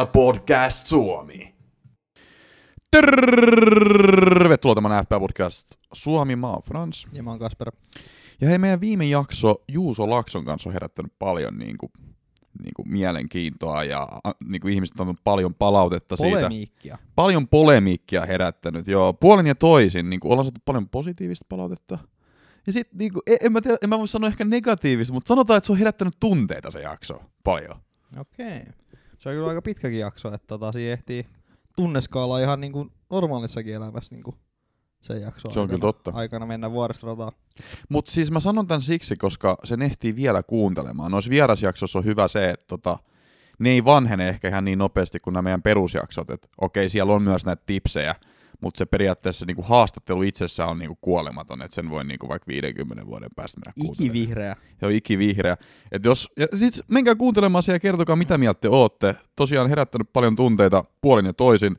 FPL Podcast Suomi. Tervetuloa tämän FPL Podcast Suomi, mä oon Frans. Ja mä oon Kasper. Ja hei, meidän viime jakso Juuso Lakson kanssa on herättänyt paljon niin kuin, niin kuin mielenkiintoa ja niin kuin ihmiset on antanut paljon palautetta siitä. Polemiikkia. Paljon polemiikkia herättänyt, joo. Puolin ja toisin, niin kuin ollaan saatu paljon positiivista palautetta. Ja sit, niin kuin, en, en, mä tiedä, en mä voi sanoa ehkä negatiivista, mutta sanotaan, että se on herättänyt tunteita se jakso paljon. Okei. Se on kyllä aika pitkäkin jakso, että tota, siinä ehtii tunneskaala ihan niin kuin normaalissakin elämässä niin kuin sen jakso Se on aikana, kyllä totta. aikana mennä vuoristorataan. Mutta siis mä sanon tämän siksi, koska se ehtii vielä kuuntelemaan. Noissa vierasjaksoissa on hyvä se, että tota, ne ei vanhene ehkä ihan niin nopeasti kuin nämä meidän perusjaksot. Et okei, siellä on myös näitä tipsejä, mutta se periaatteessa niinku haastattelu itsessään on niinku kuolematon, että sen voi niinku vaikka 50 vuoden päästä mennä kuuntelemaan. Ikivihreä. Se on ikivihreä. Et jos, ja sit menkää kuuntelemaan se ja kertokaa, mitä mieltä te ootte. Tosiaan herättänyt paljon tunteita puolin ja toisin.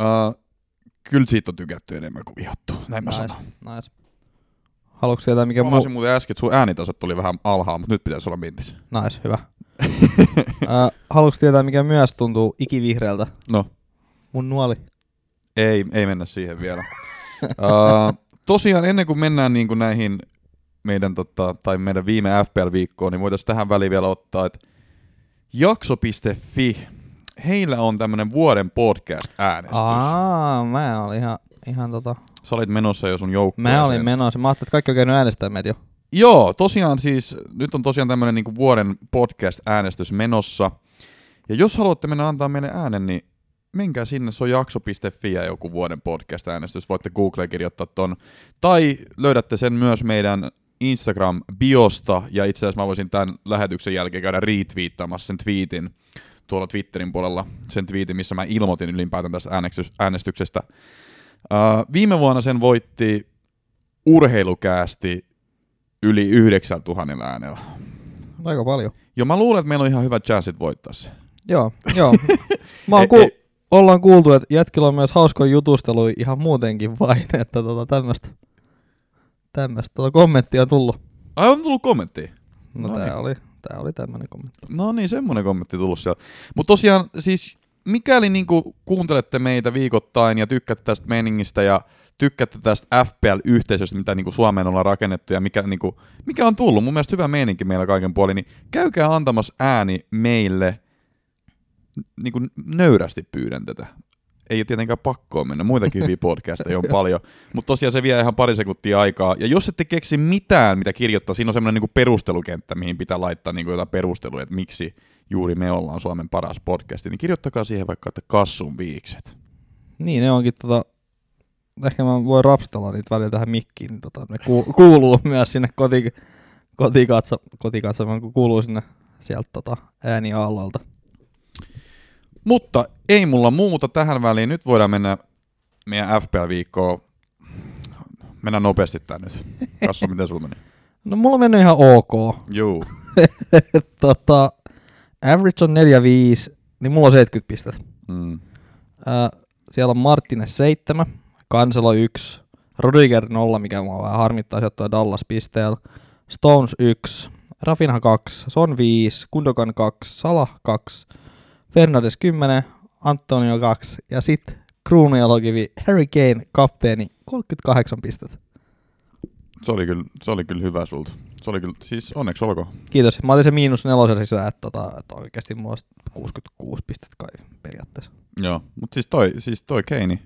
Uh, kyllä siitä on tykätty enemmän kuin vihattu, näin mä Nice, sanon. nice. Haluatko tietää mikä Mä muu? huomasin muuten äsken, että sun äänitasot tuli vähän alhaalla, mutta nyt pitäisi olla mintissä. Nice, hyvä. uh, haluatko tietää mikä myös tuntuu ikivihreältä? No, Mun nuoli. Ei, ei mennä siihen vielä. uh, tosiaan ennen kuin mennään niin kuin näihin meidän, tota, tai meidän viime FPL-viikkoon, niin voitaisiin tähän väliin vielä ottaa, että jakso.fi, heillä on tämmönen vuoden podcast-äänestys. Aa, mä olin ihan, ihan tota... Sä olit menossa jo sun joukkueeseen. Mä olin menossa. Mä ajattelin, että kaikki on käynyt äänestämään meitä jo. Joo, tosiaan siis, nyt on tosiaan tämmönen niinku vuoden podcast-äänestys menossa. Ja jos haluatte mennä antaa meille äänen, niin menkää sinne, se on jakso.fi ja joku vuoden podcast-äänestys. Voitte Googleen kirjoittaa ton. Tai löydätte sen myös meidän Instagram-biosta, ja itse asiassa mä voisin tämän lähetyksen jälkeen käydä retweettaamassa sen tweetin tuolla Twitterin puolella, sen tweetin, missä mä ilmoitin ylipäätään tästä äänestyksestä. Uh, viime vuonna sen voitti urheilukäästi yli 9000 äänellä. Aika paljon. Jo mä luulen, että meillä on ihan hyvät chanssit voittaa se. Joo, joo. Mä oon ku- ollaan kuultu, että jätkillä on myös hauskoja jutusteluja ihan muutenkin vain, että tota tämmöstä, tämmöstä tota kommenttia on tullut. Ai on tullut kommentti. No, No tää, niin. oli, tää oli tämmönen kommentti. No niin, semmonen kommentti tullut siellä. Mutta tosiaan siis, mikäli niinku kuuntelette meitä viikoittain ja tykkäätte tästä meningistä ja tykkäätte tästä FPL-yhteisöstä, mitä niinku Suomeen ollaan rakennettu ja mikä, niinku, mikä on tullut, mun mielestä hyvä meininki meillä kaiken puolin, niin käykää antamassa ääni meille, niinku nöyrästi pyydän tätä. Ei ole tietenkään pakkoa mennä, muitakin hyviä podcasteja on paljon, mutta tosiaan se vie ihan pari sekuntia aikaa. Ja jos ette keksi mitään, mitä kirjoittaa, siinä on semmoinen niinku perustelukenttä, mihin pitää laittaa niinku jotain perusteluja, että miksi juuri me ollaan Suomen paras podcast, niin kirjoittakaa siihen vaikka, että kassun viikset. Niin, ne onkin tota, ehkä mä voin rapstella niitä välillä tähän mikkiin, niin tota, ne ku- kuuluu myös sinne koti, kotikatso, kotikatsomaan, kun kuuluu sinne sieltä tota, ääniaallolta. Mutta ei mulla muuta tähän väliin. Nyt voidaan mennä meidän FPL-viikkoon. Mennään nopeasti tää nyt. Kassu, miten sulla meni? No mulla mennyt ihan ok. Juu. tota, average on 4-5, niin mulla on 70 pistettä. Mm. Ää, siellä on Martinez 7, Cancelo 1, Rudiger 0, mikä mua vähän harmittaa, sieltä Dallas pisteellä, Stones 1, Rafinha 2, Son 5, Kundogan 2, Salah 2, Fernandes 10, Antonio 2 ja sitten kruununjalokivi Harry Kane, kapteeni, 38 pistettä. Se oli kyllä, se oli kyllä hyvä sulta. Se oli kyllä, siis onneksi olkoon. Kiitos. Mä otin se miinus nelosen sisään, että, tota, että oikeasti mulla olisi 66 pistettä kai periaatteessa. Joo, mutta siis toi, siis toi Keini,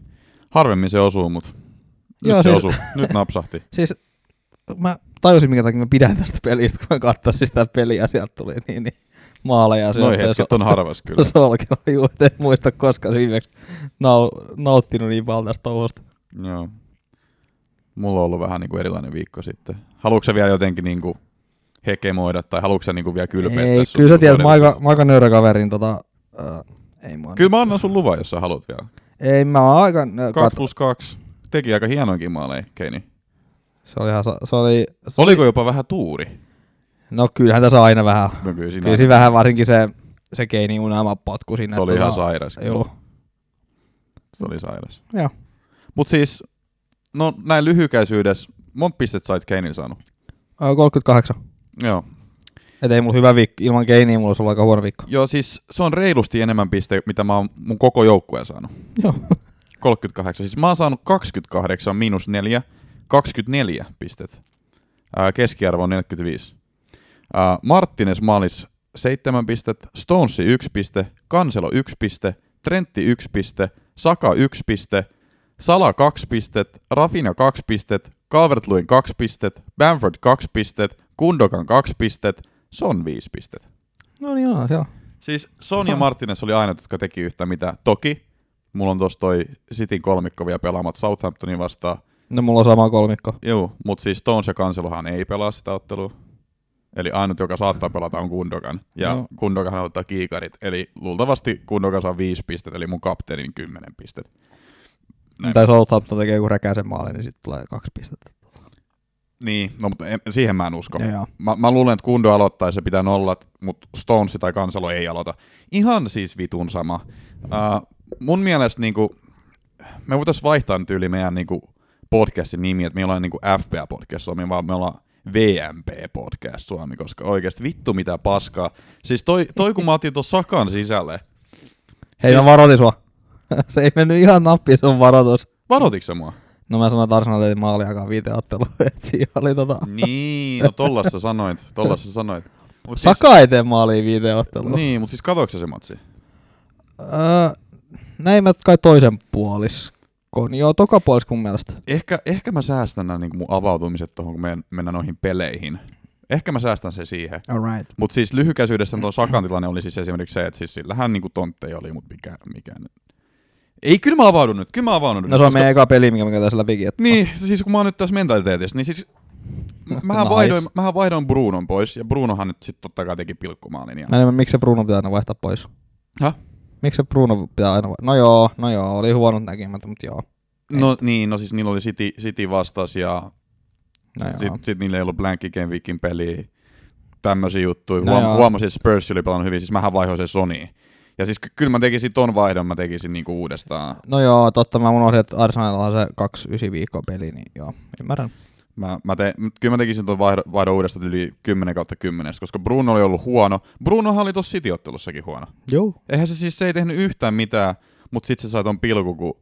harvemmin se osuu, mutta nyt Joo, se siis- osuu. Nyt napsahti. Siis mä tajusin, minkä takia mä pidän tästä pelistä, kun mä katsoin sitä peliä, sieltä tuli niin, niin maaleja. Noi hetket on harvas kyllä. Solkero, juu, et en muista koskaan viimeksi nau- nauttinut niin paljon tästä touhusta. Joo. Mulla on ollut vähän niinku erilainen viikko sitten. Haluatko vielä jotenkin niinku hegemoida tai haluatko sä niinku vielä kylpeä Ei, tässä kyllä sä tiedät, mä aika, mä aika nöyrä kaveri, niin tota, äh, ei mua Kyllä mä annan sun luvan, jos sä haluat vielä. Ei, mä oon aika... nö- 2 kat- plus 2. Teki aika hienoinkin maaleja, Keini. Se oli ihan, se oli... Se Oliko jopa vähän tuuri? No kyllähän tässä aina vähän. No kyllä siinä Kyllä siinä vähän varsinkin se, se Keini unelma potku sinne. se oli tota- ihan sairas. kyllä. Joo. Se oli sairas. Joo. Mut siis, no näin lyhykäisyydessä, monta pistettä sait Keinillä saanut? Ö, 38. Joo. Et ei mulla hyvä viikko, ilman Keiniä mulla olisi ollut aika huono viikko. Joo, siis se on reilusti enemmän piste, mitä mä oon mun koko joukkueen saanut. Joo. 38. Siis mä oon saanut 28 miinus 4, 24 pistet. Ää, keskiarvo on 45. Ää, Marttines maalis 7 pistet, Stonesi 1 piste, Kanselo 1 piste, Trentti 1 piste, Saka 1 piste, Sala 2 pistet, Rafina 2 pistet, Calvert-Lewin 2 pistet, Bamford 2 pistet, Kundokan 2 pistet, Son 5 pistet. No niin, joo, siellä. Siis Son ja Martinez oli ainoat, jotka teki yhtä mitä. Toki, mulla on tossa toi Cityn kolmikko vielä pelaamat Southamptonin vastaan. No mulla on sama kolmikko. Joo, mutta siis Stones ja Cancelohan ei pelaa sitä ottelua. Eli ainut, joka saattaa pelata, on Kundogan. Ja No. Kundogan ottaa kiikarit. Eli luultavasti Kundogan saa 5 pistettä, eli mun kapteenin 10 pistettä. Näin. Tai Southampton tekee joku räkäisen maalin, niin sitten tulee kaksi pistettä. Niin, no mutta en, siihen mä en usko. Ja. Mä, mä luulen, että Kundo aloittaa ja se pitää olla, mutta Stones tai Kansalo ei aloita. Ihan siis vitun sama. Uh, mun mielestä niinku, me voitaisiin vaihtaa nyt yli meidän niinku, podcastin nimi, että meillä on niinku FBA-podcast Suomi, vaan me ollaan VMP-podcast Suomi, koska oikeasti vittu mitä paskaa. Siis toi, toi kun mä otin tuon Sakan sisälle, Hei, Siis- mä varoitin sua. se ei mennyt ihan nappiin sun varoitus. varoititko sä mua? No mä sanoin, että Arsenal ei maaliakaan viiteottelu. että siinä oli tota... Niin, no tollas sä sanoit, tollas sä sanoit. Mut Saka ei tee maalia viiteottelu. Siis, niin, mutta siis katsoitko sä se matsi? Öö, näin mä kai toisen puoliskon. Joo, toka puoliskon mun mielestä. Ehkä, ehkä mä säästän nämä niin mun avautumiset tuohon, kun menen- mennään noihin peleihin. Ehkä mä säästän se siihen. Alright. Mutta siis lyhykäisyydessä tuon Sakan tilanne oli siis esimerkiksi se, että siis sillähän niinku tonttei oli, mutta mikä, mikä. Ei, kyllä mä avaudun nyt, kyllä mä avaudun nyt. No se on koska- meidän eka peli, mikä me käytäisiin läpikin. Että Niin, siis kun mä oon nyt tässä mentaliteetissa, niin siis mähän, Nice. vaihdoin, mähän vaihdoin Brunon pois, ja Brunohan nyt sitten totta kai teki pilkkumaalin. Ja... Mä en miksi se Bruno pitää aina vaihtaa pois. Häh? Miksi se Bruno pitää aina? No joo, no joo, oli huonot näkemät, mutta joo. No niin, no siis niillä oli City, City vastas, ja No sitten sit niillä ei ollut Blanky Game Weekin peliä. Tämmöisiä juttuja. No Huom- huomasin, että Spurs oli pelannut hyvin, siis mähän vaihoin sen Sonyin. Ja siis ky- kyllä mä tekisin ton vaihdon, mä tekisin niinku uudestaan. No joo, totta, mä unohdin, että Arsenalilla on se 2-9 viikkoa peli, niin joo, ymmärrän. Mä, mä te, kyllä mä tekisin ton vaihdon, vaihdon uudestaan yli 10 kautta 10, koska Bruno oli ollut huono. Brunohan oli tossa City-ottelussakin huono. Joo. Eihän se siis, se ei tehnyt yhtään mitään, mutta sit se sai ton pilku, kun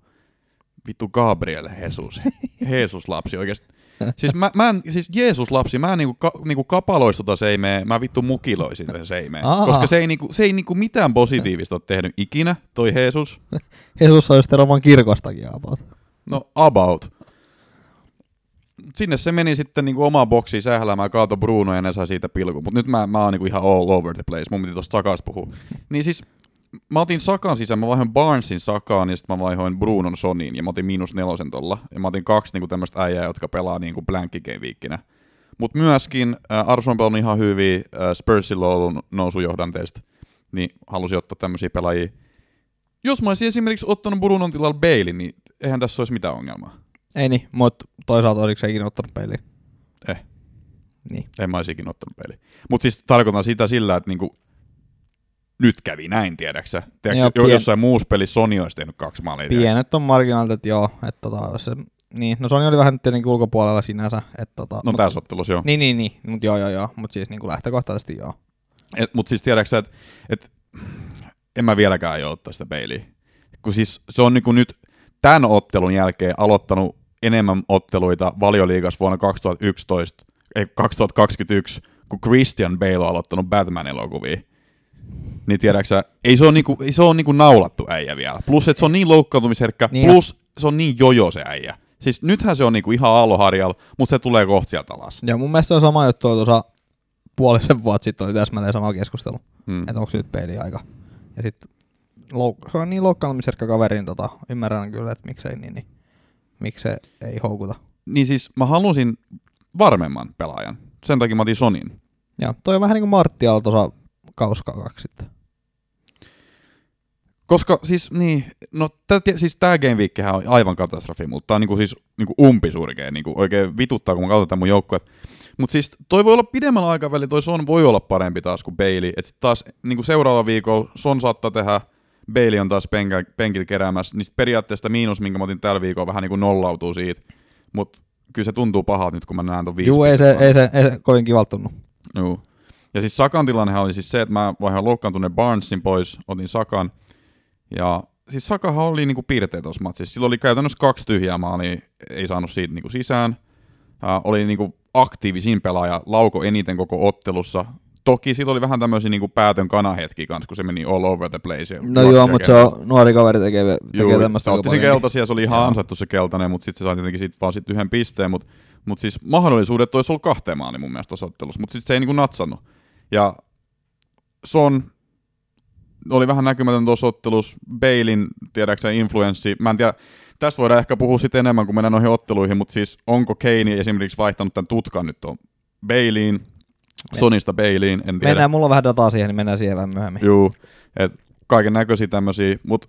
vittu Gabriel Jesus. Jesus lapsi oikeesti. Siis mä, mä en, siis Jeesus lapsi, mä en niinku, ka, niinku kapaloisi tota seimeen, mä vittu mukiloisin sen seimeen. Koska se ei, niinku, se ei niinku mitään positiivista ole tehnyt ikinä, toi Jesus. Jesus on sitten Roman kirkostakin about. No about. Sinne se meni sitten niinku omaan boksiin sähläämään, kaato Bruno ja ne sai siitä pilkun. Mutta nyt mä, mä oon niinku ihan all over the place. Mun piti tosta Sakasta puhua. Niin siis mä otin Sakan sisään, mä vaihoin Barnesin Sakaan ja sitten mä vaihoin Brunon Soniin ja mä otin miinus nelosen tolla. Ja mä otin kaksi niinku tämmöistä äijää, jotka pelaa niinku blankki game viikkinä. Mutta myöskin äh, Arsenal on ihan hyvin, äh, Spursilla on ollut nousujohdanteista, niin halusin ottaa tämmöisiä pelaajia. Jos mä olisin esimerkiksi ottanut Brunon tilalla Bailey, niin eihän tässä olisi mitään ongelmaa. Ei niin, mutta toisaalta olisiko se ikinä ottanut peliä? Eh. Niin. En mä olisi ikinä ottanut peli. Mutta siis tarkoitan sitä sillä, että niinku, nyt kävi näin, tiedäksä. Tiedätkö, Joo, jo, pien- jossain muussa pelissä Sony olisi tehnyt kaksi maalia. Pienet on marginaalit, että joo, että tota, jos se, niin, no Sony oli vähän nyt tietenkin ulkopuolella sinänsä, että tota, No mut- tässä ottelussa joo. Niin, niin, niin, mutta joo, joo, joo, mutta siis niin kuin lähtökohtaisesti joo. Mutta siis tiedätkö että et, en mä vieläkään aio ottaa sitä peiliä. Kun siis se on niinku nyt tämän ottelun jälkeen aloittanut enemmän otteluita valioliigassa vuonna 2011, ei 2021, kun Christian Bale on aloittanut Batman-elokuvia. Niin tiedäksä, ei se ole, niinku, ei se ole niinku naulattu äijä vielä. Plus, että se on niin loukkaantumisherkkä, Niin. plus se on niin jojo se äijä. Siis nythän se on niinku ihan aalloharjalla, mutta se tulee kohta sieltä alas. Ja mun mielestä on sama juttu, että tuossa puolisen vuotta sitten oli täsmälleen sama keskustelu, Mm. että onko nyt peliaika. Ja sitten louk- se on niin loukkaantumisherkkä kaveri, niin tota, ymmärrän kyllä, että miksei niin, niin miksi se ei houkuta. Niin siis mä halusin varmemman pelaajan. Sen takia mä otin Sonin. Ja toi on vähän niin kuin Martti tuossa kauskakaksi sitten. Koska siis niin, no tää, siis tää Game Weekhän on aivan katastrofi, mutta tää on niinku siis niinku umpisurkea, niinku oikein vituttaa, kun mä katson tämän mun joukkueet. Mutta siis toi voi olla pidemmällä aikavälillä, toi Son voi olla parempi taas kuin Bailey. Et sit taas niinku seuraava viikolla Son saattaa tehdä, Bailey on taas penkä, penkillä keräämässä, niin periaatteessa miinus, minkä mä otin tällä viikolla, vähän niinku nollautuu siitä. Mutta kyllä se tuntuu pahalta nyt, kun mä näen ton viisi Juu, ei se, ei, se, ei se kovin kivalta tunnu. Juu. Ja siis Sakan tilannehan oli siis se, että mä vaihan loukkaantuneen Barnesin pois, otin Sakan. Ja siis Sakahan oli niinku piirteet tuossa matsissa. Sillä oli käytännössä kaksi tyhjää maalia, ei saanut siitä niinku sisään. Uh, oli niinku aktiivisin pelaaja, lauko eniten koko ottelussa. Toki sillä oli vähän tämmöisiä niinku päätön kanahetki kanssa, kun se meni all over the place. ja No joo, mutta se on, nuori kaveri tekee, tekee Juu, tämmöistä se otti sen paljonkin. keltaisia, se oli ihan Joo. ansattu se keltainen, mutta sitten se sai tietenkin sit vaan sit yhden pisteen, mutta mut siis mahdollisuudet olisi ollut kahteen maaliin mun mielestä tuossa ottelussa, mutta sitten se ei niinku natsannut. Ja Son oli vähän näkymätön tuossa ottelussa, Bailin, tiedäksä, influenssi, mä en tiedä, tästä voidaan ehkä puhua sitten enemmän, kun mennään noihin otteluihin, mutta siis onko Kane esimerkiksi vaihtanut tämän tutkan nyt on Bailiin, Sonista Bailiin, en tiedä. Mennään, mulla on vähän dataa siihen, niin mennään siihen vähän myöhemmin. Juu, et kaiken näköisiä tämmöisiä, mutta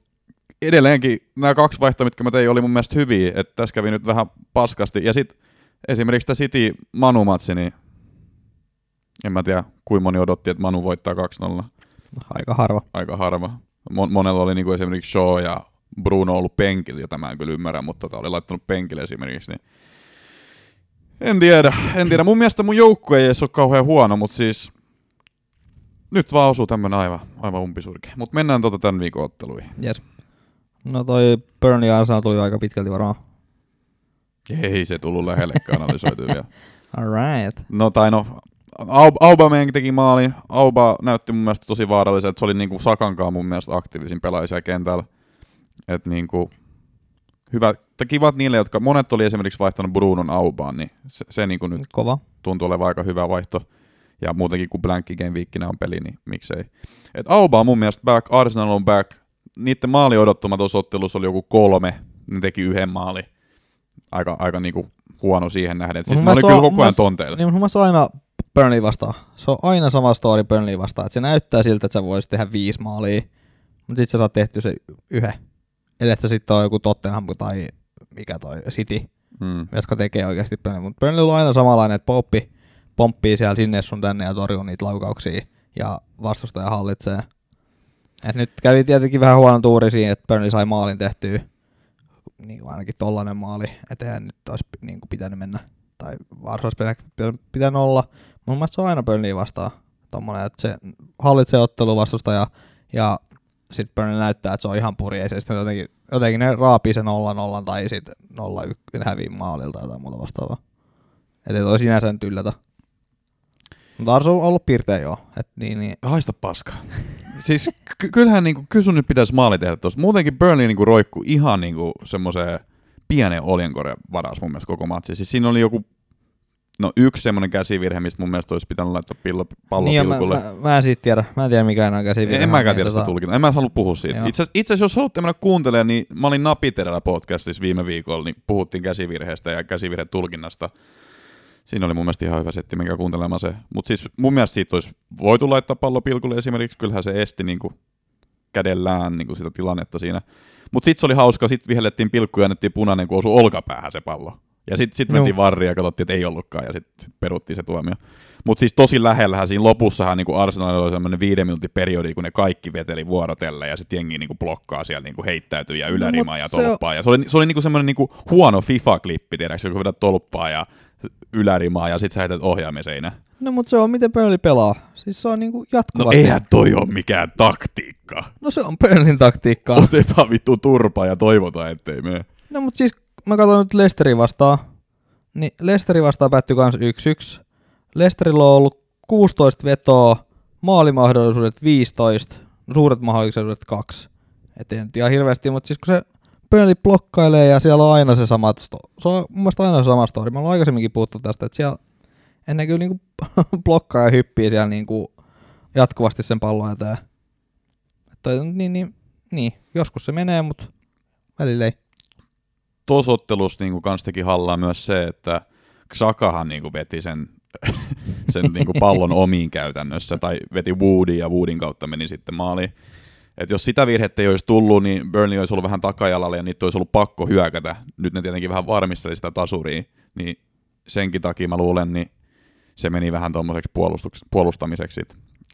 edelleenkin nämä kaksi vaihtoa, mitkä mä tein, oli mun mielestä hyviä, että tässä kävi nyt vähän paskasti. Ja sitten esimerkiksi tämä City Manu-matsi, niin en mä tiedä, kuinka moni odotti, että Manu voittaa 2-0. Aika harva. Aika harva. Mon- monella oli niinku esimerkiksi Shaw ja Bruno ollut penkillä, jota mä en kyllä ymmärrä, mutta tota oli laittanut penkille esimerkiksi. Niin en tiedä, en tiedä. Mun mielestä mun joukkue ei edes ole kauhean huono, mutta siis nyt vaan osuu tämmönen aivan, aivan umpisurke. Mutta mennään tota tämän viikon otteluihin. Yes. No toi Burnley Arsenal tuli aika pitkälti varmaan. Ei se tullut lähellekään analysoitu vielä. Alright. No tai no, Au- Aubameyang teki maalin. Auba näytti mun mielestä tosi vaaralliselta. Se oli niinku Sakankaan mun mielestä aktiivisin pelaaja kentällä. Et niinku, hyvä, tai kivat niille, jotka, monet oli esimerkiksi vaihtanut Brunon Aubaan, niin se, se niinku nyt Kova. tuntuu olevan aika hyvä vaihto. Ja muutenkin kun Blankki Game Weekinä on peli, niin miksei. Et Auba on mun mielestä back, Arsenal on back. Niiden maali odottama ottelussa oli joku kolme, ne teki yhden maali. Aika, aika niinku huono siihen nähden. Et Siis Mun ne oli mielestä kyllä koko ajan tonteilla. Niin mun mielestä aina Burnley vastaan. Se on aina sama story Burnley vastaan. Että se näyttää siltä, että sä voisit tehdä viisi maalia, mutta sit sä saat tehty se yhden. Eli että sitten on joku Tottenham tai mikä toi City, Mm. jotka tekee oikeasti Burnley. Mutta Burnley on aina samanlainen, että poppi pomppii siellä sinne sun tänne ja torjuu niitä laukauksia ja vastustaja hallitsee. Et nyt kävi tietenkin vähän huono tuuri siinä, että Burnley sai maalin tehtyä. Niin kuin ainakin tollanen maali, että nyt olisi niin kuin pitänyt mennä. Tai Vars olisi pitänyt, pitänyt olla. Mun mielestä se on aina Burnley vastaan. Tommonen, että se hallitsee ottelu vastustaja ja sitten Burnley näyttää, että se on ihan puri. Ei se sitten jotenkin, jotenkin ne raapii sen 0-0 tai sitten 0-1 hävii maalilta tai muuta vastaavaa. Että ei toi sinänsä nyt yllätä. Mutta Arsu on ollut pirteä joo. Et niin, niin. Haista paska. siis ky- kyllähän niinku, kyllä sun nyt pitäisi maali tehdä tuossa. Muutenkin Burnley niinku roikkuu ihan niinku semmoiseen pienen oljenkorjan varas mun mielestä koko matsi. Siis siinä oli joku, no yksi semmoinen käsivirhe, mistä mun mielestä olisi pitänyt laittaa pillo, pallo niin, ja mä, pilkulle. mä, mä, en siitä tiedä. Mä en tiedä mikä enää käsivirhe. en mäkään on, tiedä niin sitä tulkintaa. En mä halua puhua siitä. Itse asiassa, jos haluatte mennä kuuntelemaan, niin mä olin Napiterällä podcastissa viime viikolla, niin puhuttiin käsivirheestä ja käsivirhetulkinnasta. Siinä oli mun mielestä ihan hyvä setti, minkä kuuntelemaan se. Mutta siis mun mielestä siitä olisi voitu laittaa pallo pilkulle esimerkiksi. Kyllähän se esti niinku kädellään niinku sitä tilannetta siinä. Mutta sitten se oli hauska, sitten vihellettiin pilkku ja annettiin punainen, kun osui olkapäähän se pallo. Ja sitten sit mentiin varriin ja katsottiin, että ei ollutkaan, ja sitten sit peruttiin se tuomio. Mutta siis tosi lähellähän siinä lopussahan niin Arsenalilla oli semmoinen viiden minuutin periodi, kun ne kaikki veteli vuorotelle, ja sitten jengi niin blokkaa siellä, niin heittäytyy ja ylärimaa mut ja tolppaa. Ja se oli, se oli niin semmoinen niin huono FIFA-klippi, tiedätkö, kun vedät tolppaa ja ylärimaa, ja sitten sä heität ohjaamiseinä. No mutta se on miten Burnley pelaa. Siis se on niinku No jatkuvasti. eihän toi ole mikään taktiikka. no se on Burnleyn taktiikkaa. Otetaan vittu turpaa ja toivotaan, ettei mene. No mutta siis mä katson nyt Leicesterin vastaan. Niin Leicesterin vastaan päättyi kans 1-1. Leicesterillä on ollut 16 vetoa, maalimahdollisuudet 15, suuret mahdollisuudet 2. Et ei nyt ihan hirveästi, mutta siis kun se Burnley blokkailee ja siellä on aina se sama, sto- se on mun mielestä aina se sama story. Mä ollaan aikaisemminkin puhuttu tästä, että siellä ennen kyllä niinku blokkaa ja hyppii siellä niinku jatkuvasti sen pallon eteen. Että niin, niin, niin, joskus se menee, mutta välillä ei. Tuossa ottelussa niin kans teki hallaa myös se, että Xhakahan niin veti sen, sen niin pallon omiin käytännössä, tai veti Woodin ja Woodin kautta meni sitten maaliin. Et jos sitä virhettä ei olisi tullut, niin Burnley olisi ollut vähän takajalalla ja niitä olisi ollut pakko hyökätä. Nyt ne tietenkin vähän varmisteli sitä tasuria, niin senkin takia mä luulen, niin se meni vähän tuommoiseksi puolustamiseksi.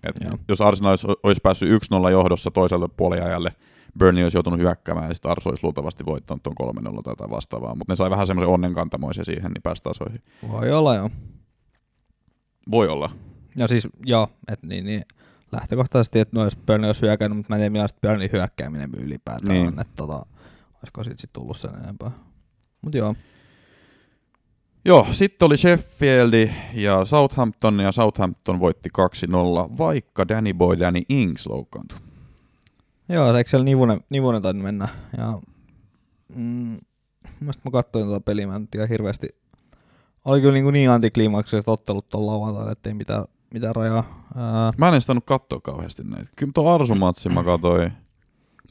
Et Joo. jos Arsenal olisi, olisi päässyt 1-0 johdossa toiselle puoliajalle, Burnley olisi joutunut hyökkäämään ja sitten Arsenal olisi luultavasti voittanut tuon 3-0 tai jotain vastaavaa, mutta ne sai vähän semmoisen onnenkantamoisen siihen, niin pääsi tasoihin. Voi olla joo. Voi olla. No siis joo, että niin, niin lähtökohtaisesti, että no jos Burnley olisi hyökännyt, mutta mä en tiedä millaista Burnley hyökkääminen ylipäätään Niin. on, että tota, olisiko siitä sit tullut sen enempää. Mut joo, Joo, sitten oli Sheffield ja Southampton, ja Southampton voitti 2-0, vaikka Danny Boy Danny Ings loukkaantui. Joo, eikö siellä Nivunen, Nivunen tainnut mennä, ja mm, Mielestäni mä katsoin tuota peliä, mä en tiedä hirveästi. Oli kyllä niin, kuin niin antikliimakseista ottelut tuolla lauantaina, ettei mitään, mitään rajaa. Ää, Mä en edes katsoa kauheasti näitä. Kyllä tuo Arsumatsi mä katsoin.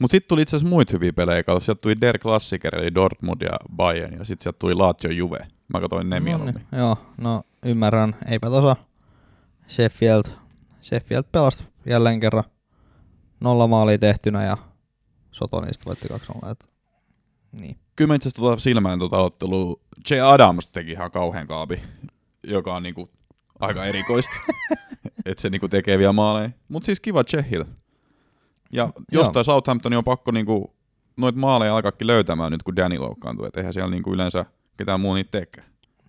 Mut sitten tuli itse asiassa muita hyviä pelejä. Kato, sieltä tuli Der Klassiker, eli Dortmund ja Bayern, ja sitten sieltä tuli Lazio Juve. Mä katsoin ne no mieluummin. niin, joo, no ymmärrän. Eipä tosa Sheffield. Sheffield pelasi jälleen kerran nolla maalia tehtynä ja Sotonista voitti 2-0. Et, niin. Kyllä mä itse asiassa tota silmäin tota ottelua. J. Adams teki ihan kauhean kaapi, joka on niinku aika erikoista. että se niinku tekee vielä maaleja. Mut siis kiva Chehil. Ja jostain Southampton on pakko niinku noit maaleja alkaakin löytämään nyt, kun Danny loukkaantui. Et eihän siellä niinku yleensä ketään muu niitä tekee.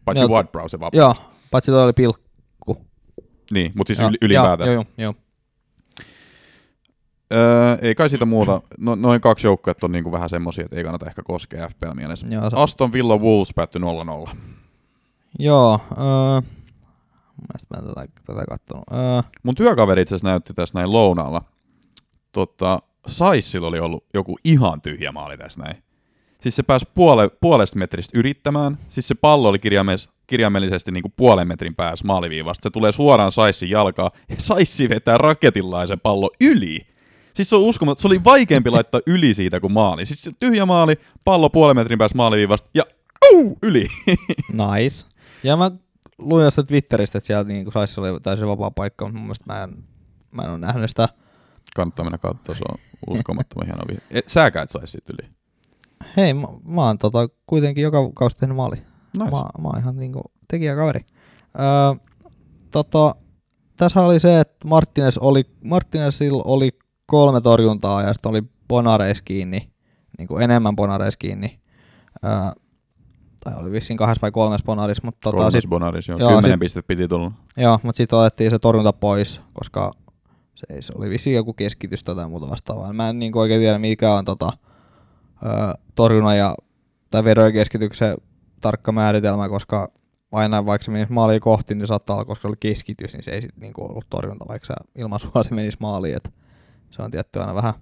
Paitsi Joo. Ward-Prowse se vapaa. Joo, paitsi toi oli pilkku. Niin, mutta siis Joo, yli, ylipäätään. Joo, joo, joo. Öö, ei kai siitä muuta. No, noin kaksi joukkuetta on niinku vähän semmosia, että ei kannata ehkä koskea FPL mielessä. Joo, se- Aston Villa Wolves päättyi 0-0. Joo, öö, mä en tätä, tätä kattonut. Öö, Mun työkaveri itse asiassa näytti tässä näin lounaalla. Tota, Saissilla oli ollut joku ihan tyhjä maali tässä näin. Siis se pääsi puole, puolesta metristä yrittämään. Siis se pallo oli kirjaimes, kirjaimellisesti niin kuin puolen metrin päässä maaliviivasta. Se tulee suoraan Saissin jalkaa ja Saissi vetää raketillaisen pallo yli. Siis se on uskomaton. Se oli vaikeampi laittaa yli siitä kuin maali. Siis se tyhjä maali, pallo puolen metrin päässä maaliviivasta ja au, yli. nice. Ja mä luin jostain Twitteristä, että siellä niin saisi oli täysin vapaa paikka, mutta mun mielestä mä en, mä en ole nähnyt sitä. Kannattaa mennä katsoa, se on uskomattoman hieno vihje. Et, säkään et saisi siitä yli. Hei, mä, mä oon tota, kuitenkin joka kausi tehnyt maali. Nice. Mä, mä oon ihan niinku tekijäkaveri. Öö, tota, tässä oli se, että Martinez oli, Martinezilla oli kolme torjuntaa ja sitten oli Bonareis kiinni, niin kuin enemmän Bonareis kiinni. Öö, tai oli vissiin kahdessa vai kolmes Bonaris, mutta tota, Kolmas sit, Bonaris, joo. joo, Kymmenen sit- pistettä piti tulla. joo, mutta sitten otettiin se torjunta pois, koska se, ei- se oli vissiin joku keskitys tai jotain muuta vastaavaa. Mä en niin oikein tiedä, mikä on tota, öö, torjunnan ja tai vedon keskityksen tarkka määritelmä, koska aina vaikka se menisi maaliin kohti, niin saattaa olla, koska se oli keskitys, niin se ei sitten niinku ollut torjunta, vaikka se ilman sua se menisi maaliin. Et se on tietty aina vähän,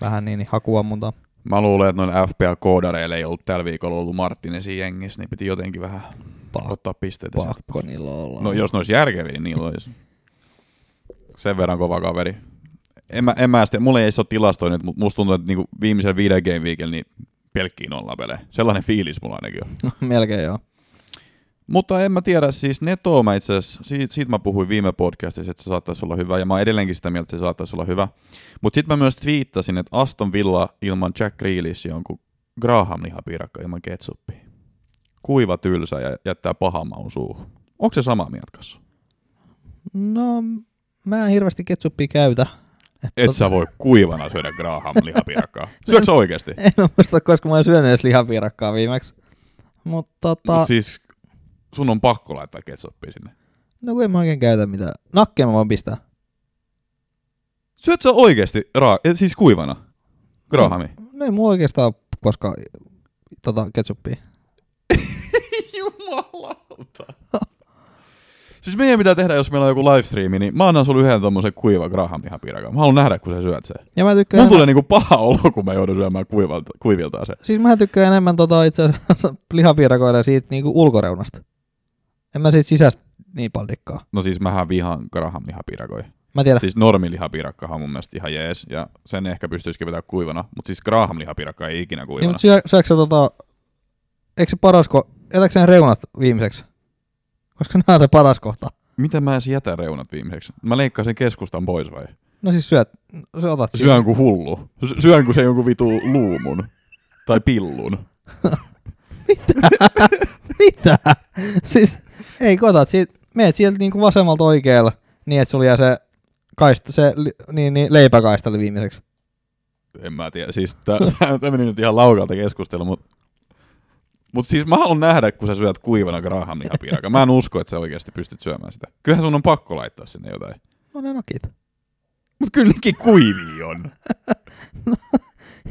vähän niin, niin hakuammunta. Mä luulen, että noilla FPL-koodareilla ei ollut tällä viikolla ollut Martinesin jengissä, niin piti jotenkin vähän Pa- ottaa pisteitä pakko niillä olla. No jos ne olisi järkeviä, niin niillä olisi. Sen verran kova kaveri. En mä, en mä sitten, mulla ei edes ole tilastoja nyt, mutta musta tuntuu, että niinku viimeisen viiden game weekillä niin pelkkiin nolla pelejä. Sellainen fiilis mulla ainakin on. Melkein joo. Mutta en mä tiedä, siis Neto mä itse asiassa, siitä, siitä mä puhuin viime podcastissa, että se saattaisi olla hyvä, ja mä oon edelleenkin sitä mieltä, että se saattaisi olla hyvä. Mutta sitten mä myös twiittasin, että Aston Villa ilman Jack Grealish on kuin Graham lihapiirakka ilman ketsuppia. Kuiva tylsä ja jättää pahan maun suuhun. Onko se samaa mieltä kanssa? No, mä en hirveästi ketsuppia käytä. Et Et sä voi kuivana syödä Graham lihapiirakkaa. Syöksä sä oikeesti? En mä muista, koska mä oon syönyt edes lihapiirakkaa viimeksi. Mutta tota, Mut siis sun on pakko laittaa ketsuppia sinne. no kun en mä oikein käytä mitään. Nakkeen mä voin pistää. Syöt sä oikeesti ra- eh, siis kuivana? Grahami? No ei mulla oikeastaan ole koskaan tota, ketsuppia. Jumalauta. siis meidän pitää tehdä, jos meillä on joku livestreami, niin mä annan sulle yhden tommosen kuiva Graham lihapiirakan. Mä haluan nähdä, kun sä syöt sen. Ja mä tykkään, Mun tulee niinku paha olo, kun mä joudun syömään kuivalta, kuiviltaan se. siis mä tykkään enemmän tota, itse asiassa lihapiirakoida siitä niinku ulkoreunasta. En mä siitä sisästä niin paljon dikkaa. No siis mähän vihaan Graham lihapiirakoja. Mä tiedän. Siis normi lihapiirakkahan on mun mielestä ihan jees, ja sen ehkä pystyisikin vetämään kuivana, mutta siis Graham lihapiirakka ei ikinä Niin, kuivana. mutta syö, syöksä tota, eikö se paras, ko- jätätkö sen reunat viimeiseksi? Koska nämä on se paras kohta. Miten mä edes jätän reunat viimeiseksi? Mä leikkaan sen keskustan pois vai? No siis syöt, sä otat siitä. Syön kuin hullu. Sy- Syön kuin se jonkun vitu luumun. Tai pillun. Mitä? siis, ei kotat, siitä, meet sieltä niinku vasemmalta oikealle, niin että sulla jää se, kaista, se niin, niin, leipäkaista oli viimeiseksi. En mä tiedä. Siis tää meni nyt ihan laukalta keskustelu, mutta Mutta siis mä haluan nähdä, kun sä syöt kuivana grahamlihapiirakan. Mä en usko, että sä oikeasti pystyt syömään sitä. Kyllähän sun on pakko laittaa sinne jotain. No ne nakit. Mutta kyllä nekin kuivia on.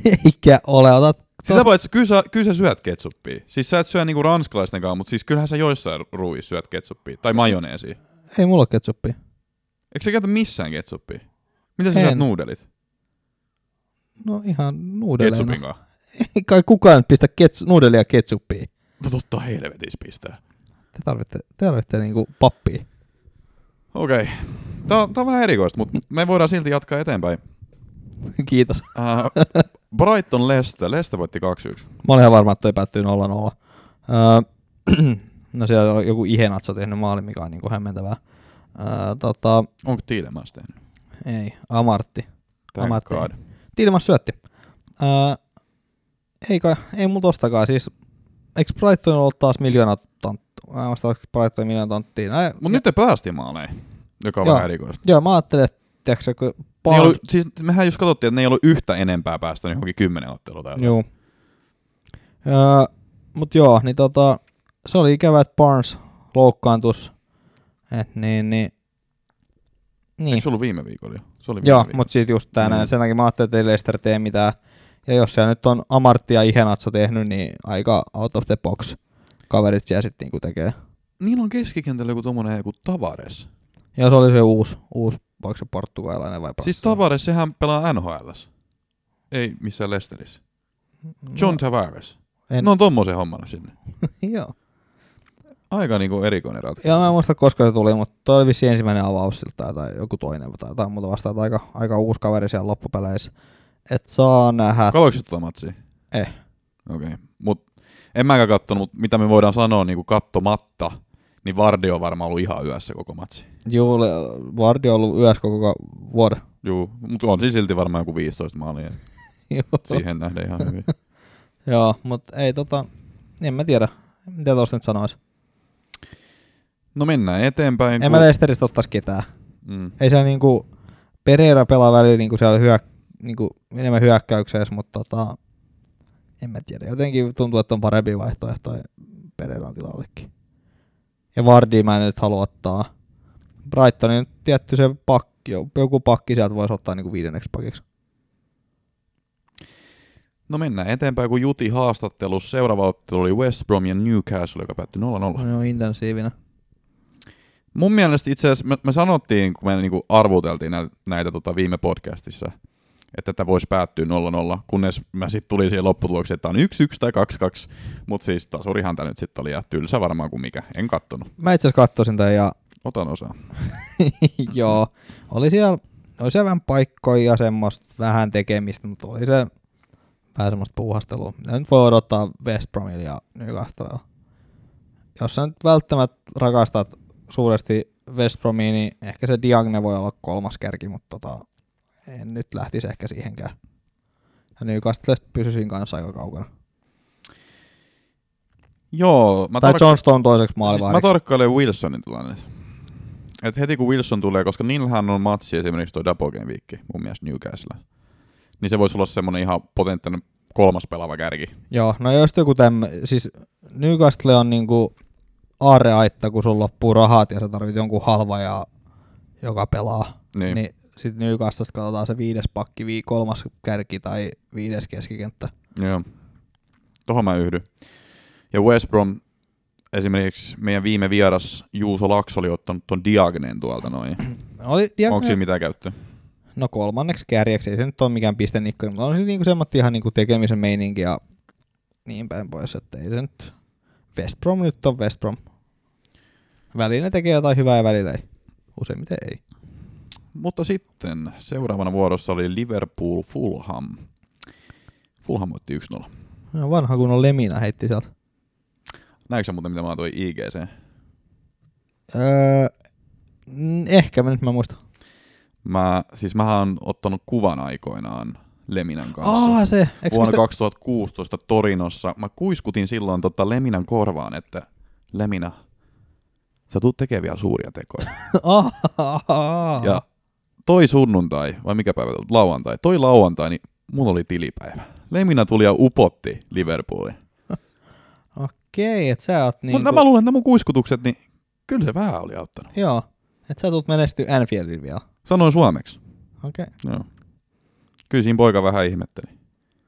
Eikä ole, otat Sitä paitsi, kyllä sä, kyllä sä syöt ketsuppia. Siis sä et syö niinku ranskalaisten kanssa, mutta siis kyllähän sä joissain ruuissa syöt ketsuppia. Tai majoneesia. Ei mulla ole ketsuppia. Eikö sä käytä missään ketsuppia? Mitä sä En. syöt nuudelit? No ihan nuudeleina. Ketsupin kanssa. Ei kai kukaan pistä ketsu, nuudelia ketsuppiin. No totta helvetis pistää. Te tarvitte, te tarvitte niinku pappia. Okei. Okay. Tää, on- tää on vähän erikoista, mutta me voidaan silti jatkaa eteenpäin. Kiitos. Uh, Brighton Leicester. Leicester voitti 2-1. Mä olin ihan varma, että toi päättyy 0-0. Öö, no siellä on joku Ihenatso tehnyt maali, mikä on niinku hämmentävää. Öö, tota, Onko Tiilemas tehnyt? ei, Amartti. Thank Amartti. God. Tilmas syötti. Öö, ei kai, ei mulla tostakaan. Siis, eikö Brighton ollut taas miljoona tonttua? Mä en muista, oliko Brighton miljoona tonttia. No, Mutta nyt te päästiin maaleihin, joka on Joo. vähän erikoista. Joo, mä ajattelin, että tiedätkö, kun Ne ei Barnes, ollut, siis mehän just katsottiin, että ne ei ollut yhtä enempää päästä johonkin kymmenen ottelua jotain. Joo. Öö, mut joo, niin tota, se oli ikävä, että Barnes loukkaantus. Et niin, niin. Niin. Eikö se ollut viime viikolla jo? Se oli viime Joo, viikolla. mutta siitä just tänään. Mm. Sen takia mä ajattelin, että ei Leicester tee mitään. Ja jos siellä nyt on Amartti ja Ihenatso tehnyt, niin aika out of the box kaverit siellä sitten niinku tekee. Niillä on keskikentällä joku tommonen joku Tavares. Ja se oli se uusi, uusi vaikka se portugalainen vai Siis? Tavares, sehän pelaa NHL. Ei missään Leicesterissä. John Tavares. en, No on tommosen hommana sinne. joo. Aika niinku erikoinen ratkaisu. Joo, mä en muista koska se tuli, mutta toi oli vissi ensimmäinen avaus siltä tai joku toinen tai jotain muuta vastaan. Aika, aika uusi kaveri siellä loppupeleissä. Et saa nähdä. Katoiko tota matsia? Eh. Okei. Okay. Mut en mäkään kattonut, mutta mitä me voidaan sanoa niinku kattomatta, niin Vardi on varmaan ollut ihan yössä koko matsi. Juu, Vardi on ollut yössä koko vuoden. Juu, mutta on siis silti varmaan joku 15 maalia. Joo. Siihen nähden ihan hyvin. Joo, mutta ei tota, en mä tiedä, mitä tuossa nyt sanois. No mennään eteenpäin. En mä Leicesteristä ottais ketään. mm. Ei siellä niinku, Pereira pelaa välillä niinku siellä hyök, niinku enemmän hyökkäyksessä, mutta tota, en mä tiedä. Jotenkin tuntuu, että on parempi vaihtoehto Pereiran tilallekin. Ja Vardia mä en nyt halua ottaa. Brightonin tietty se pakki, joku pakki sieltä voisi ottaa niinku viidenneksi pakiksi. No mennään eteenpäin, kun Juti haastattelussa seuraava ottelu oli West Brom ja Newcastle, joka päättyi 0-0. No, intensiivinen. Mun mielestä itse asiassa me, me sanottiin, kun me niinku arvuteltiin näitä, näitä tota viime podcastissa, että tämä voisi päättyä 0-0, kunnes mä sitten tulin siihen lopputulokseen, että on 1-1 tai 2-2, mutta siis tasurihan tämä nyt sitten oli ja tylsä varmaan kuin mikä, en kattonut. Mä itse asiassa katsoisin tämän ja Otan osaa. joo, oli siellä, oli siellä vähän paikkoja ja semmoista vähän tekemistä, mutta oli se vähän semmoista puuhastelua. Mitä nyt voi odottaa West Bromilla ja Newcastlella. Jos sä nyt välttämättä rakastat suuresti West Bromia, niin ehkä se Diagne voi olla kolmas kärki, mutta tota, en nyt lähtisi ehkä siihenkään. Ja Newcastlesta pysyisin kanssa aika kaukana. Joo, mä, tai tark- John Stone toiseksi siis mä maalivahdiksi. tarkkailen Wilsonin tilanne. Et heti kun Wilson tulee, koska niillähän on matsi esimerkiksi toi Double Game Week, mun mielestä Newcastle. Niin se voisi olla semmonen ihan potentiaalinen kolmas pelaava kärki. Joo, no jos joku tämmö, siis Newcastle on niinku aarreaitta, kun sulla loppuu rahat ja sä tarvit jonkun halvajaa, joka pelaa. Niin. Niin sit Newcastlesta katsotaan se viides pakki, vii kolmas kärki tai viides keskikenttä. Joo. Tohon mä yhdyn. Ja West Brom, esimerkiksi meidän viime vieras Juuso Laks oli ottanut ton Diagneen tuolta noin. Oli Diagne, Onko siinä mitään käyttöä? no kolmanneksi kärjeksi, ei se nyt ole mikään pistenikkari, mutta on se niinku semmoinen ihan niinku tekemisen meininki ja niin päin pois, että ei se nyt, West Brom nyt on West Brom. Välillä tekee jotain hyvää ja välillä ei. Useimmiten ei. Mutta sitten seuraavana vuorossa oli Liverpool Fulham. Fulham voitti 1-0. No vanha kun on Lemina heitti sieltä. Näetkö muuten, mitä mä toi IGC? Öö, ehkä mä nyt mä muistan. Mä, siis mä oon ottanut kuvan aikoinaan Leminan kanssa. Aa se, eikö Vuonna mistä- 2016 Torinossa. Mä kuiskutin silloin tota Leminan korvaan, että Lemina, sä tuut tekemään vielä suuria tekoja. Ja toi sunnuntai, vai mikä päivä, lauantai, toi lauantai, niin mulla oli tilipäivä. Lemina tuli ja upotti Liverpoolin. Okei. Että sä oot niinku... Mutta mä luulen, että mun kuiskutukset, niin kyllä se vähän oli auttanut. Joo, että sä tulet menestyä Anfieldin vielä. Sanoin suomeksi. Okei. Joo. Kyllä siinä poika vähän ihmetteli.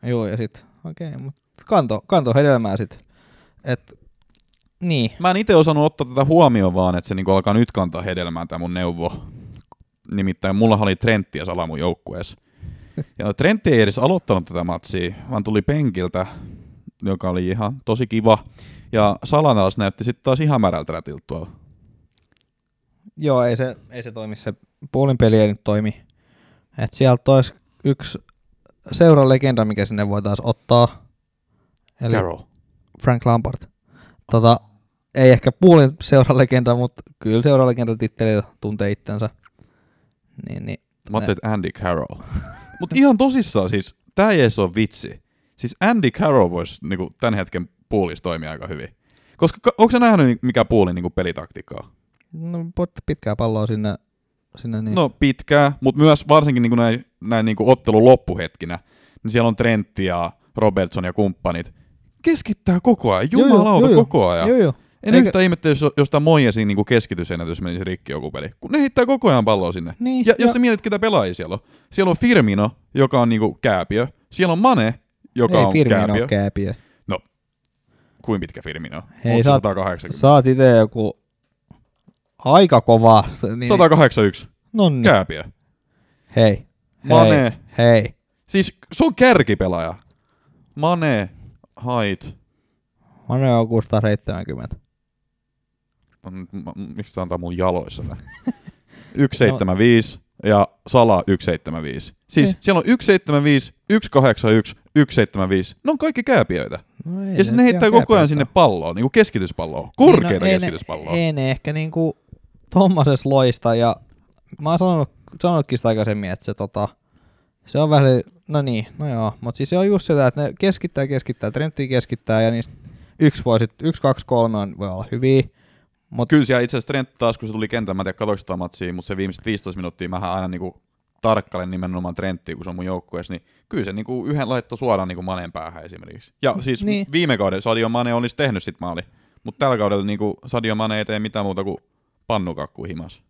Joo, ja sit, okei, mutta kanto, kanto hedelmää sit. Et, niin. Mä en itse osannut ottaa tätä huomioon vaan, että se niinku alkaa nyt kantaa hedelmää tämä mun neuvo. Nimittäin mulla oli Trentti ja Sala mun joukkueessa. Ja Trentti ei edes aloittanut tätä matsia, vaan tuli penkiltä, joka oli ihan tosi kiva. Ja Sala taas näytti sitten taas ihan märältä rätiltä tuolla. Joo, ei se, ei se toimi, se puolin peli ei nyt toimi. Et sieltä olisi yksi seuralegenda, mikä sinne voitaisiin ottaa. Eli Carroll. Frank Lampard. Tota, ei ehkä puolin seuralegenda, mutta kyllä seuralegenda titteli tuntee itsensä. Niin, niin. Mä ajattelin, että Andy Carroll. Mutta ihan tosissaan siis, tää ei edes ole vitsi. Siis Andy Carroll voisi niinku, tämän hetken puolissa toimia aika hyvin. Koska ka- onko sä nähnyt mikä puolin niinku pelitaktiikkaa? No, pitkää palloa sinne, sinne niin. No pitkää, mutta myös varsinkin niinku näin, näin niinku ottelun loppuhetkinä, niin siellä on Trentti ja Robertson ja kumppanit. Keskittää koko ajan, jumalauta joo, joo. koko ajan. Joo, joo. En Eikä- yhtään ihmettele, jos, jos tämä Moijesin niinku keskitysennätys menisi rikki joku peli. Kun ne heittää koko ajan palloa sinne. Niin, ja, jos ja- sä mietit, ketä pelaajia siellä on. Siellä on Firmino, joka on niinku kääpiö. Siellä on Mane, joka ei on Firmino kääpiö. kääpiö. Kuin pitkä Firmino on? Hei, Onko oot- 180? Sä oot ite joku aika kova. Niin, 181. no niin. Kääpiö. Hei. Mane. Hei. Hei. Siis se on kärkipelaaja. Mane, Hait. Mane on 670. Miksi tää antaa mun jaloissa tää? 175 ja Sala 175. Siis Niin. siellä on 175, 181, 175. Ne on kaikki kääpiöitä. No Ja sitten ne heittää koko ajan sinne ole. palloa, niinku keskityspalloa. Korkeita Niin, no, keskityspalloa. Ei ne ehkä niinku tommoses loista ja mä oon sanonut, sanonutkin sitä aikaisemmin, että se tota, se on vähän, no niin, no joo, mutta siis se on just sitä, että ne keskittää, keskittää, Trentti keskittää ja niistä yksi voi sit, yksi, kaksi, kolme on, voi olla hyviä, mutta Kyllä siellä itse asiassa Trent taas, kun se tuli kentällä, mä en tiedä sitä matsia, mutta se viimeiset 15 minuuttia mähän aina niinku tarkkailen nimenomaan Trenttiä, kun se on mun joukkueessa, niin kyllä se niinku yhden laittoi suoraan niinku Maneen päähän esimerkiksi. Ja siis Niin. viime kaudella Sadio Mane olisi tehnyt sit maali, mutta tällä kaudella niinku Sadio Mane ei tee mitään muuta kuin pannukakku himas.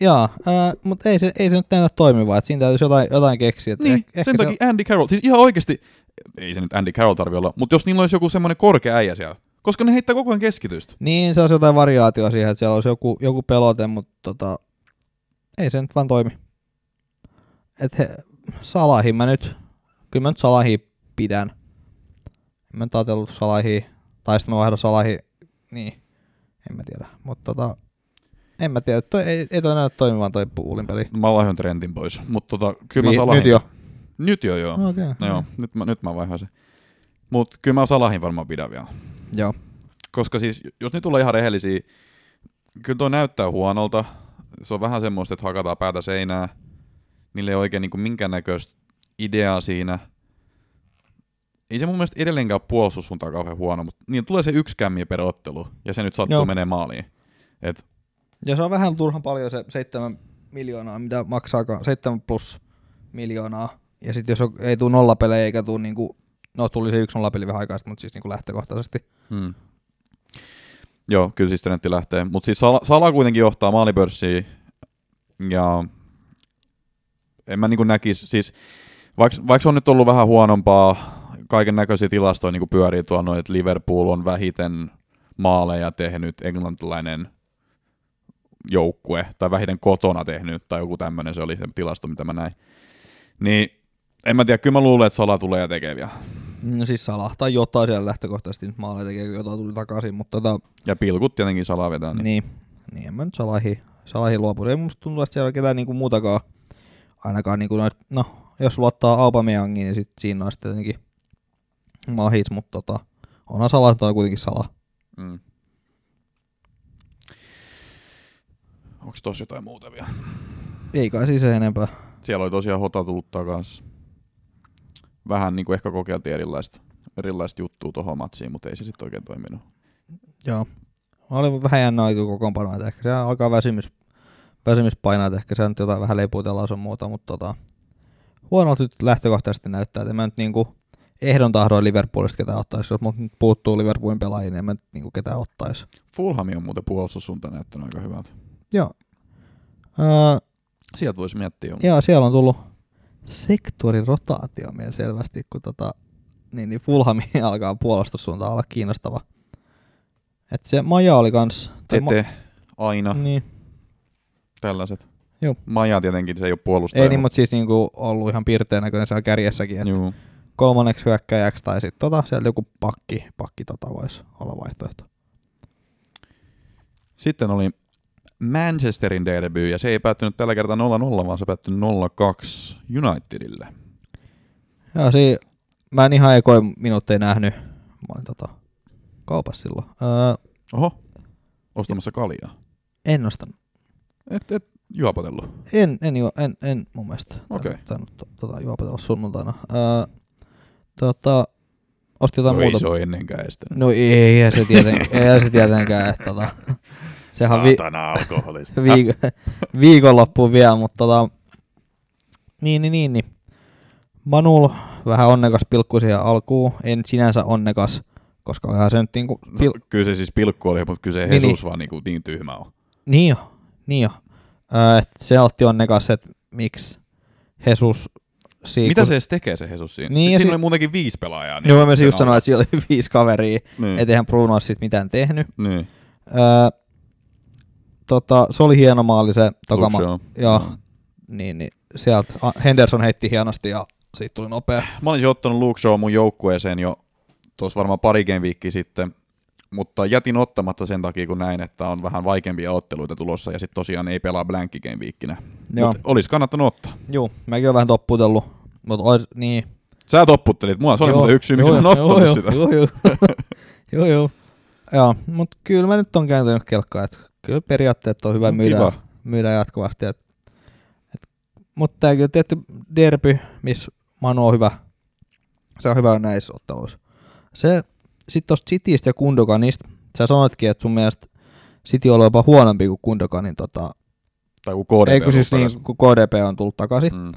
Joo, äh, mutta ei se, ei se nyt näytä toimivaa, että siinä täytyisi jotain, jotain keksiä. että Niin, ehkä- ehkä sen se- takia Andy Carroll, siis ihan oikeasti, ei se nyt Andy Carroll tarvi olla, mutta jos niillä olisi joku semmoinen korkea äijä siellä, koska ne heittää koko ajan keskitystä. Niin, se olisi jotain variaatioa siihen, että siellä olisi joku, joku pelote, mutta tota, ei se nyt vaan toimi. Et he, Salahi mä nyt, kyllä mä nyt Salahi pidän. En mä nyt ajatellut Salahi, tai sitten mä vaihdan Salahi, niin, en mä tiedä. Mutta tota, en mä tiedä, toi, ei, ei toi näytä toimivan toi puulin peli. Mä vaihdan Trentin pois, mutta tota, kyllä mä Vi- Salahin... nyt jo. Nyt jo, joo. No joo, nyt mä, nyt mä vaihan sen. Mut kyllä mä Salahin varmaan pidän vielä. Joo. Koska siis, jos nyt tulee ihan rehellisiä, kyllä tuo näyttää huonolta. Se on vähän semmoista, että hakataan päätä seinää. Niillä ei oikein niin minkäännäköistä ideaa siinä. Ei se mun mielestä edelleenkään puolustussuuntaan kauhean huono, mutta niin tulee se yksi kämmi per ottelu, ja se nyt sattuu Joo. menee maaliin. Et, Ja se on vähän turhan paljon se 7 miljoonaa, mitä maksaakaan, 7 plus miljoonaa. Ja sitten jos ei tule nollapelejä eikä tule niinku, no tuli se yksi nollapeli vähän aikaa mutta siis niinku lähtökohtaisesti. hmm. Joo, kyllä siis Trentti lähtee. Mutta siis Sala, Sala kuitenkin johtaa maalipörssiä, ja en mä niin näkisi, siis vaikka, se on nyt ollut vähän huonompaa, kaiken näköisiä tilastoja niin pyörii tuolla, että Liverpool on vähiten maaleja tehnyt englantilainen joukkue, tai vähiten kotona tehnyt, tai joku tämmöinen, se oli se tilasto, mitä mä näin. Niin en mä tiedä, kyllä mä luulen, että Sala tulee ja tekee vielä. No siis Salah tai jotain siellä lähtökohtaisesti nyt maaleja tekee, kun jotain tuli takaisin, mutta tota, Ja pilkut tietenkin Sala vetää. Niin. niin. niin, en mä nyt Salahi, Salahi luopu. Ei musta tuntuu, että siellä on ketään niinku muutakaan, ainakaan niinku noit, no, jos luottaa Aubameyangiin, niin sit siinä on sitten tietenkin mahis, mutta tota, onhan Salah toi kuitenkin Salah. Mm. Onko tossa jotain muuta vielä? Ei kai siis enempää. Siellä oli tosiaan Hota tullut takaisin. Vähän niin kuin ehkä kokeiltiin erilaista, erilaista juttua tuohon matsiin, mutta ei se sitten oikein toiminut. Joo. Oli vähän jännä aika kokoonpanoa, että ehkä se alkaa väsymys, väsymys painaa, että ehkä se on jotain vähän leputellaan sun muuta, mutta tota, huonolta nyt lähtökohtaisesti näyttää, että mä nyt niinku, ehdon tahdoin Liverpoolista ketä ottaisi. Jos mut nyt puuttuu Liverpoolin pelaajia, niin mä nyt niinku ketä ottaisi. Fulhami on muuten puolustussuunta näyttänyt aika hyvältä. Joo. Öö, Sieltä voisi miettiä. Joo, siellä on tullut sektorirotaatio meillä selvästi, kun tota, niin, niin Fulhami alkaa puolustussuunta olla kiinnostava. Et se Maja oli kans... Tete, aina, Ma- niin. tällaiset. Joo. Maja tietenkin, se ei ole puolustaja. Ei niin, mutta siis niinku ollut ihan pirteen näköinen siellä kärjessäkin, että Juu. kolmanneksi hyökkäjäksi tai sitten tota, sieltä joku pakki, pakki tota voisi olla vaihtoehto. Sitten oli Manchesterin derby, ja se ei päättynyt tällä kertaa 0-0, vaan se päättyi 0-2 Unitedille. Joo, si- mä en ihan ekoin minuutteja nähnyt. Mä olin tota, kaupassa silloin. Öö, Oho, ostamassa kaljaa. en ostanut. Et, et juopotellut. En, en, juo, en, en mun mielestä Okei. tainnut- tainnut to, tota, juopotella sunnuntaina. Öö, tota, ostin jotain no ei muuta. se ole ennenkään estänyt. No ei, ei se, tieten, ei se tietenkään. Että, tota, sehän vi, alkoholista. viik, viikonloppuun vielä, mutta tota, niin, niin, niin, niin. Manul vähän onnekas pilkku siihen alkuun. En sinänsä onnekas, koska olihan se nyt niinku... Pil- No, kyllä se siis pilkku oli, mutta kyllä se Niin, Jesus vaan niinku niin tyhmä on. Niin jo, niin jo. Öö, et se otti onnekas, että miksi Jesus siinä... Mitä kun- se edes tekee se Jesus siinä? Niin, Niin, siinä si- oli muutenkin viisi pelaajaa. Joo, mä sen just sanoa, alla. että siellä oli viisi kaveria, Niin. et eihän Bruno ole sit mitään tehnyt. niin. Öö, tota, se oli hieno maali se Shaw. Joo, Joo. niin, niin sieltä Henderson heitti hienosti ja siitä tuli nopea. Mä olisin ottanut Luke Shaw mun joukkueeseen jo tuossa varmaan pari game viikkiä sitten, mutta jätin ottamatta sen takia, kun näin, että on vähän vaikeampia otteluita tulossa ja sitten tosiaan ei pelaa blankki game viikkinä. Joo. Mutta olisi kannattanut ottaa. Joo, mäkin olen vähän topputellut, mutta ois, niin. Sä topputtelit mua, se oli muuten yksi syy, miksi mä en ottanut joo, sitä. Joo, joo, joo, joo. Joo, mutta kyllä mä nyt on kääntänyt kelkkaa, että kyllä periaatteet on hyvä No, myydä, kiva. myydä jatkuvasti. Et, et, mutta tämä kyllä tietty derby, missä Manu on hyvä, se on hyvä näissä otteluissa. Se, sitten tuosta Citystä ja Kundoganista, sä sanoitkin, että sun mielestä City on jopa huonompi kuin Kundoganin, tota, Tai kun KDP eikö on siis niin, kun KDP on tullut takaisin. Mm.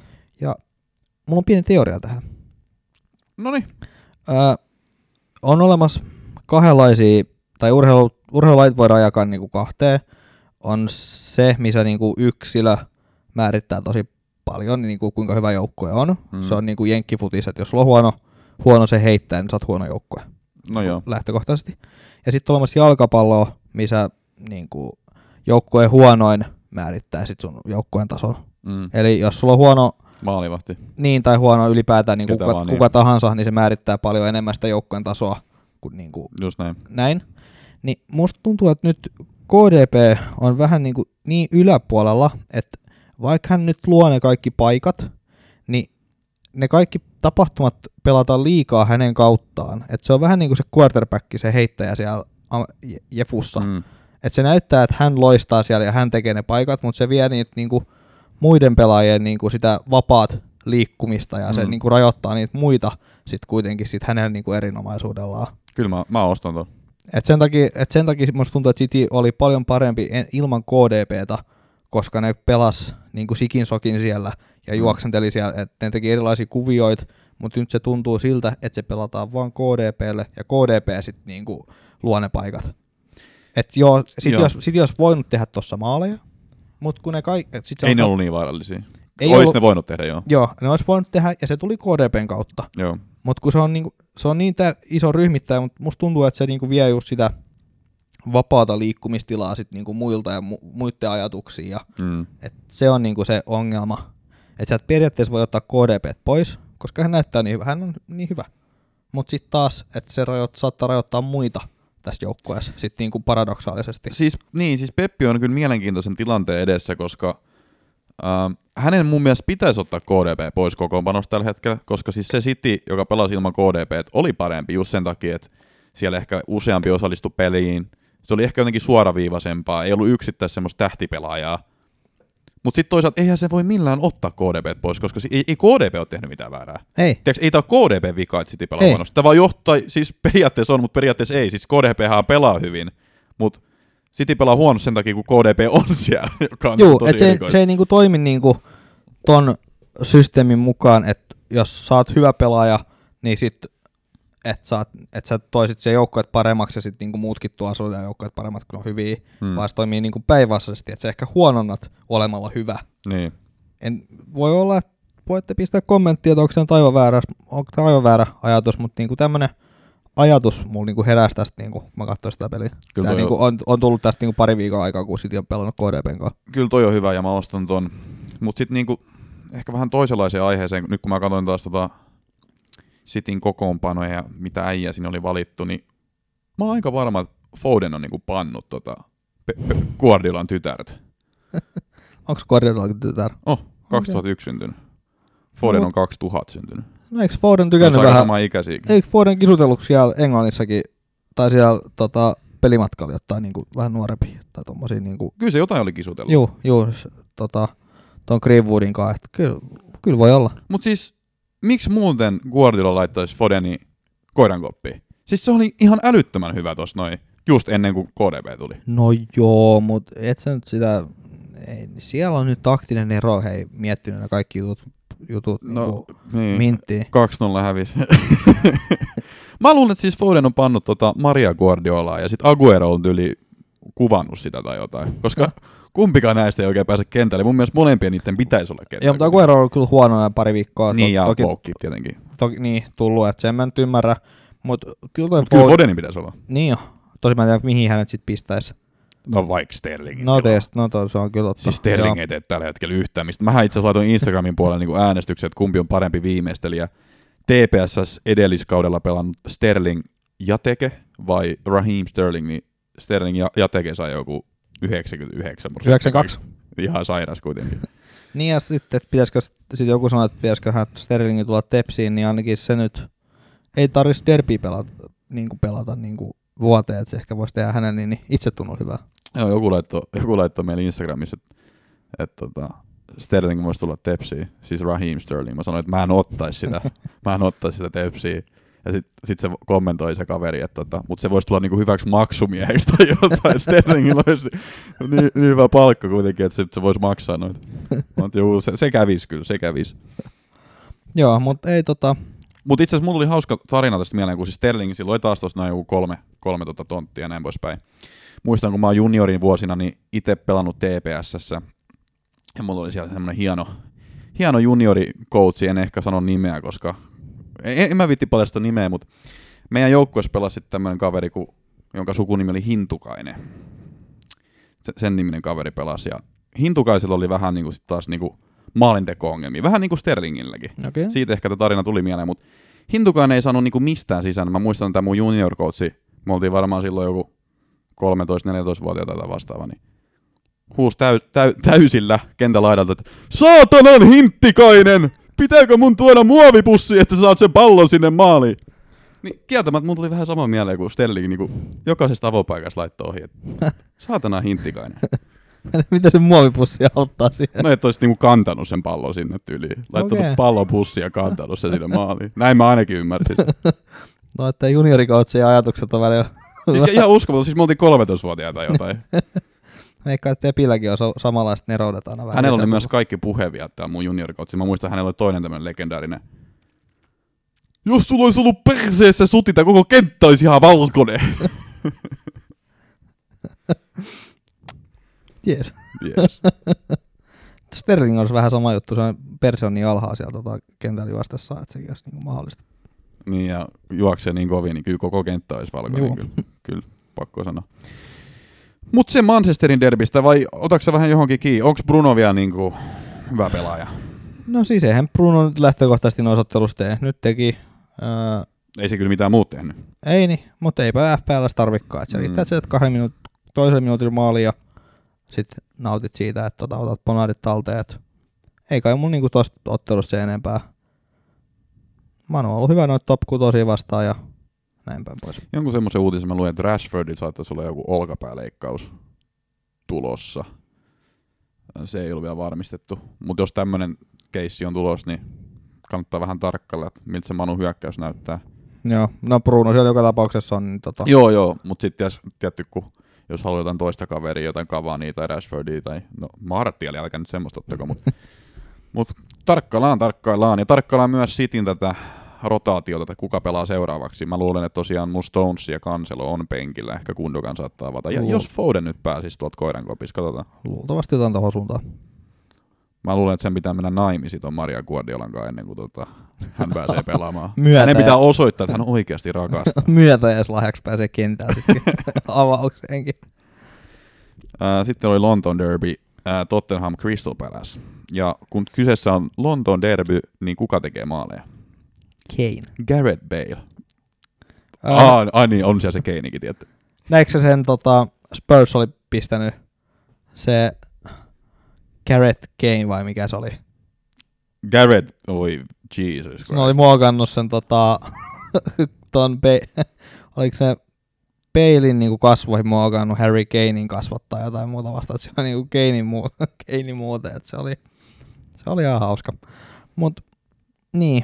Mulla on pieni teoria tähän. No niin. Öö, on olemassa kahdenlaisia, tai urheilu, urheilulait voidaan jakaa niinku kahteen. On se, missä niinku yksilö määrittää tosi paljon, niin niinku kuinka hyvä joukkue on. Mm. Se on niinku jenkkifutis, että jos sulla on huono, huono se heittää, niin sä oot huono joukkue No joo. lähtökohtaisesti. Ja sitten on olemassa jalkapalloa, missä niinku joukkueen huonoin määrittää sit sun joukkueen tason. Mm. Eli jos sulla on huono Maalivahti. niin tai huono ylipäätään niin Ketä kuka, vaan, niin. kuka tahansa, niin se määrittää paljon enemmän sitä joukkueen tasoa kuin, niin kuin Just näin. näin. Niin musta tuntuu, että nyt KDP on vähän niin, kuin niin yläpuolella, että vaikka hän nyt luo ne kaikki paikat, niin ne kaikki tapahtumat pelataan liikaa hänen kauttaan. Et se on vähän niin kuin se quarterback, se heittäjä siellä Jefussa. Mm. Mm. Et se näyttää, että hän loistaa siellä ja hän tekee ne paikat, mutta se vie niitä niinku muiden pelaajien niinku sitä vapaat liikkumista ja se Mm. niinku rajoittaa niitä muita sit kuitenkin sit hänen niinku erinomaisuudellaan. Kyllä mä, mä ostan ton. Et sen, takia, et sen takia musta tuntuu, että City oli paljon parempi en, ilman KDPtä, koska ne pelas niinku sikin sokin siellä ja Mm. juoksenteli siellä, että ne teki erilaisia kuvioita, mutta nyt se tuntuu siltä, että se pelataan vaan KDPlle ja KDP sitten niinku luo ne paikat. Et joo, sit Joo. jos, sit jos voinut tehdä tuossa maaleja, mutta kun ne kaikki... Ei on- ne ollut niin vaarallisia. Ei Ois ollut- ne voinut tehdä, joo. Joo, ne olisi voinut tehdä ja se tuli KDPn kautta. Joo. Mutta kun se on, niinku, se on niin tär- iso ryhmittäjä, mutta musta tuntuu, että se niinku vie just sitä vapaata liikkumistilaa sit niinku muilta ja mu- muiden ajatuksia. Ja Mm. et se on niinku se ongelma. Että sä et periaatteessa voi ottaa KDP pois, koska hän näyttää niin hyvä. Hän on niin hyvä. Mutta sitten taas, että se rajoit, saattaa rajoittaa muita tässä joukkueessa sitten niinku paradoksaalisesti. Siis, niin, siis Peppi on kyllä mielenkiintoisen tilanteen edessä, koska ähm, hänen mun mielestä pitäisi ottaa KDP pois kokoonpanosta tällä hetkellä, koska siis se City, joka pelasi ilman KDP, oli parempi just sen takia, että siellä ehkä useampi osallistui peliin. Se oli ehkä jotenkin suoraviivaisempaa, ei ollut yksittäistä semmoista tähtipelaajaa. Mutta sitten toisaalta eihän se voi millään ottaa KDP pois, koska si- ei, ei KDP ole tehnyt mitään väärää. Ei, Tiedätkö, ei tämä ole KDP vika, että City pelaa huonosti. Tämä vaan johtaa, siis periaatteessa on, mutta periaatteessa ei. Siis KDP pelaa hyvin, mutta City pelaa huonosti sen takia, kun KDP on siellä, joka on Juu, tosi et se, se ei niinku toimi niinku ton systeemin mukaan, että jos sä oot hyvä pelaaja, niin sit että sä, et sä toisit se joukkueet paremmaksi ja sitten niinku muutkin tuo sulle joukkueet paremmat, kun on hyviä, Hmm. mm. vaan se toimii niinku päinvastaisesti, että sä ehkä huononnat olemalla hyvä. Niin. En, voi olla, että voitte pistää kommenttia, että onko se aivan väärä, onko aivan väärä ajatus, mutta niinku tämmönen ajatus mulla niinku heräsi tästä, niinku, kun mä katsoin sitä peliä. Kyllä Tää niinku on, on, tullut tästä niinku pari viikon aikaa, kun City on pelannut KDPn kanssa. Kyllä toi on hyvä ja mä ostan ton. Mut sit niinku ehkä vähän toisenlaiseen aiheeseen, nyt kun mä katsoin taas tota Sitin kokoonpanoja ja mitä äijä siinä oli valittu, niin mä oon aika varma, että Foden on niinku pannut tota Pe- Pe- Guardiolan tytäret. Onko Guardiolakin tytär? Oh, 2001 syntynyt. Foden No, on 2000 syntynyt. No eikö Foden tykännyt vähän, sama eikö Foden kisutellut siellä Englannissakin, tai siellä tota, pelimatkalla jotain niinku, vähän nuorempi, tai tommosia niinku, Kyllä se jotain oli kisutellut. juu, s- tota, ton Greenwoodin kanssa, että kyllä, kyllä voi olla. Mut siis, miksi muuten Guardiola laittaisi Fodeni koirankoppiin? Siis se oli ihan älyttömän hyvä tossa noin, just ennen kuin KDB tuli. No joo, mutta et sä nyt sitä, ei, siellä on nyt taktinen ero, hei, miettinyt ne kaikki jutut, jutut No, niinku, niin. minttiin. 2-0 hävisi. Mä luulen, että siis Foden on pannut tota Maria Guardiolaa ja sitten Aguero on yli kuvannut sitä tai jotain. Koska kumpikaan näistä ei oikein pääse kentälle. Mun mielestä molempien niiden pitäisi olla kentällä. Joo, mutta Aguero on ollut kyllä huono pari viikkoa. Niin ja toki, Poukki tietenkin. toki, niin, tullut, että sen mä nyt ymmärrä. Mutta kyllä Mut kyllä Foden- Fodenin pitäisi olla. Niin jo. Tosi mä en tiedä, mihin hänet sit pistäisi. No vaikka Sterlingin No tilaa. teest, no to, se on kyllä totta. Siis Sterling ei tee tällä hetkellä yhtään mistä. Mähän itse asiassa laitoin Instagramin puolella niin äänestyksen, että kumpi on parempi viimeistelijä. TPSS edelliskaudella pelannut Sterling Jateke vai Raheem Sterling, niin Sterling ja Jateke sai joku 99 prosenttia. 92. Ihan sairas kuitenkin. Niin ja sitten, että pitäisikö sit joku sanoa, että pitäisiköhän Sterlingin tulla tepsiin, niin ainakin se nyt ei tarvitsisi derby pelata, niin kuin pelata niin kuin vuoteen, että se ehkä voisi tehdä hänen niin itse tunnu hyvää. Joo, joku laittoi, joku laittoi meille Instagramissa, että, että tota, Sterling voisi tulla tepsiin, siis Raheem Sterling. Mä sanoin, että mä en ottaisi sitä, mä en ottaisi sitä tepsiin. Ja sitten sit se kommentoi se kaveri, että tota, mutta se voisi tulla niinku hyväksi maksumieheksi tai jotain. Sterlingillä olisi niin, niin, hyvä palkka kuitenkin, että se, se voisi maksaa noita. Mutta juu, se, se kävisi kyllä, se kävisi. Joo, mutta ei tota, Mutta itse asiassa mulla tuli hauska tarina tästä mieleen, kun siis Sterling silloin oli taas tuossa noin joku kolme, kolme tota tonttia ja näin poispäin. Muistan, kun mä oon juniorin vuosina, niin itse pelannut TPSssä. Ja mulla oli siellä semmoinen hieno, hieno juniorikoutsi, en ehkä sano nimeä, koska en, en mä vitti paljasta nimeä, mutta meidän joukkueessa pelasi tämmöinen kaveri, kun, jonka sukunimi oli Hintukainen. Se, sen niminen kaveri pelasi. Ja Hintukaisella oli vähän niin kuin sit taas niin kuin maalinteko-ongelmia, vähän niin kuin Sterlingilläkin. okei. Siitä ehkä tämä tarina tuli mieleen, mutta Hintukaan ei saanut niinku mistään sisään. Mä muistan, että mun junior coachi, me oltiin varmaan silloin joku 13-14-vuotiaita tai vastaava, niin huusi täy, täy, täysillä kentälaidalta, että Saatanan hinttikainen! Pitääkö mun tuoda muovipussi, että sä saat sen pallon sinne maaliin? Niin kieltämättä mun tuli vähän sama mieleen kuin Sterling niin jokaisesta avopaikasta laittoi ohi, että saatana hinttikainen. Mitä se muovipussi auttaa siihen? No et olisi niinku kantanut sen pallon sinne tyyliin. Laittanut Okei. pallon pussiin ja kantanut sen sinne maaliin. Näin mä ainakin ymmärsin. No, että juniorikautsien ajatukset on välillä... Siis ihan uskomaton, siis me oltiin 13-vuotiaita tai jotain. Eikä, että Pepilläkin on so- samanlaiset neroudet aina vähän. Hänellä oli myös kaikki puheviat täällä mun juniorikoutsi. Mä muistan, hänellä oli toinen tämmönen legendaarinen. Jos sulla olisi ollut perseessä suti, tää koko kenttä olisi ihan valkoinen. Jees. Yes. Sterling olisi vähän sama juttu, se on perse on niin alhaa sieltä tota, kentällä juostessa, että sekin olisi niin mahdollista. Niin ja juoksee niin kovin, niin kyllä koko kenttä olisi valkoinen. Juu. Kyllä, kyllä, pakko sanoa. Mut se Manchesterin derbistä, vai otatko vähän johonkin kiinni? Onko Bruno vielä niinku hyvä pelaaja? No siis eihän Bruno nyt lähtökohtaisesti noissa ottelussa tee. Nyt teki, ää, Ei se kyllä mitään muut tehnyt. ei niin, mutta eipä FPLs tarvikkaan. Et Se Mm. riittää, että sä teet kahden minuut, toisen minuutin maali ja sitten nautit siitä, että tota, otat ponadit talteen. Et ei kai mun niinku tosta ottelusta se enempää. Manu on ollut hyvä noita top 6 vastaan ja näin päin pois. Jonkun semmoisen uutisen mä luin, että Rashfordilla saattaisi olla joku olkapääleikkaus tulossa. Se ei ollut vielä varmistettu. Mutta jos tämmöinen keissi on tulos, niin kannattaa vähän tarkkailla, että miltä se Manu hyökkäys näyttää. Joo, no Bruno siellä joka tapauksessa on, niin tota, Joo, joo, mutta sitten tietty, kun jos haluaa jotain toista kaveria, jotain Cavania tai Rashfordia tai no Martialia, älkää nyt semmoista ottako, mutta mut tarkkaillaan, tarkkaillaan ja tarkkaillaan myös Cityn tätä rotaatiota, että kuka pelaa seuraavaksi. Mä luulen, että tosiaan mun Stones ja Cancelo on penkillä. Ehkä Kundokan saattaa avata. Ja Luul- jos Foden nyt pääsisi tuolta koiran kopista, katsotaan. Luultavasti jotain tuohon suuntaan. Mä luulen, että sen pitää mennä naimisiin ton Maria Guardiolan kanssa ennen kuin tota, hän pääsee pelaamaan. Myötä Hänen ja- pitää osoittaa, että hän oikeasti rakastaa. Myötä edes lahjaksi pääsee kentällä sitten avaukseenkin. Sitten oli Lontoon Derby, Tottenham Crystal Palace. Ja kun kyseessä on Lontoon Derby, niin kuka tekee maaleja? Kane. Gareth Bale. Ää, Ah, ai niin, on siellä se Keinikin, tietty. Näetkö sä sen tota, Spurs oli pistänyt se Garrett Kane vai mikä se oli? Gareth, oi Jesus Christ. Se oli muokannut sen tota, ton pe- oliko se peilin niinku kasvoihin muokannut Harry Kanein kasvot tai jotain muuta vasta, että se on niinku Kanein, muu- Kanein muuten, että se oli, se oli ihan hauska. Mut niin.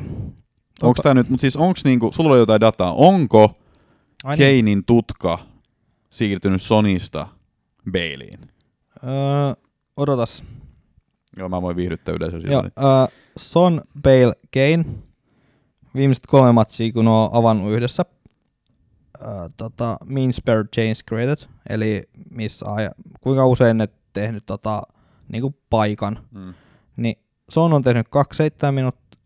Onko tää nyt, mutta siis onks niinku, sulla oli jotain dataa, onko Ai niin. Keinin tutka siirtynyt Sonista Baleiin? Öö, odotas. Joo, mä voin viihdyttää yleisö Joo, öö, Son, Bale, Kane. Viimeiset kolme matsia, kun on avannut yhdessä. Öö, tota, means per change created, eli missä aja, kuinka usein ne tehnyt tota, niinku paikan. Mm. Niin Son on tehnyt 27 minuuttia,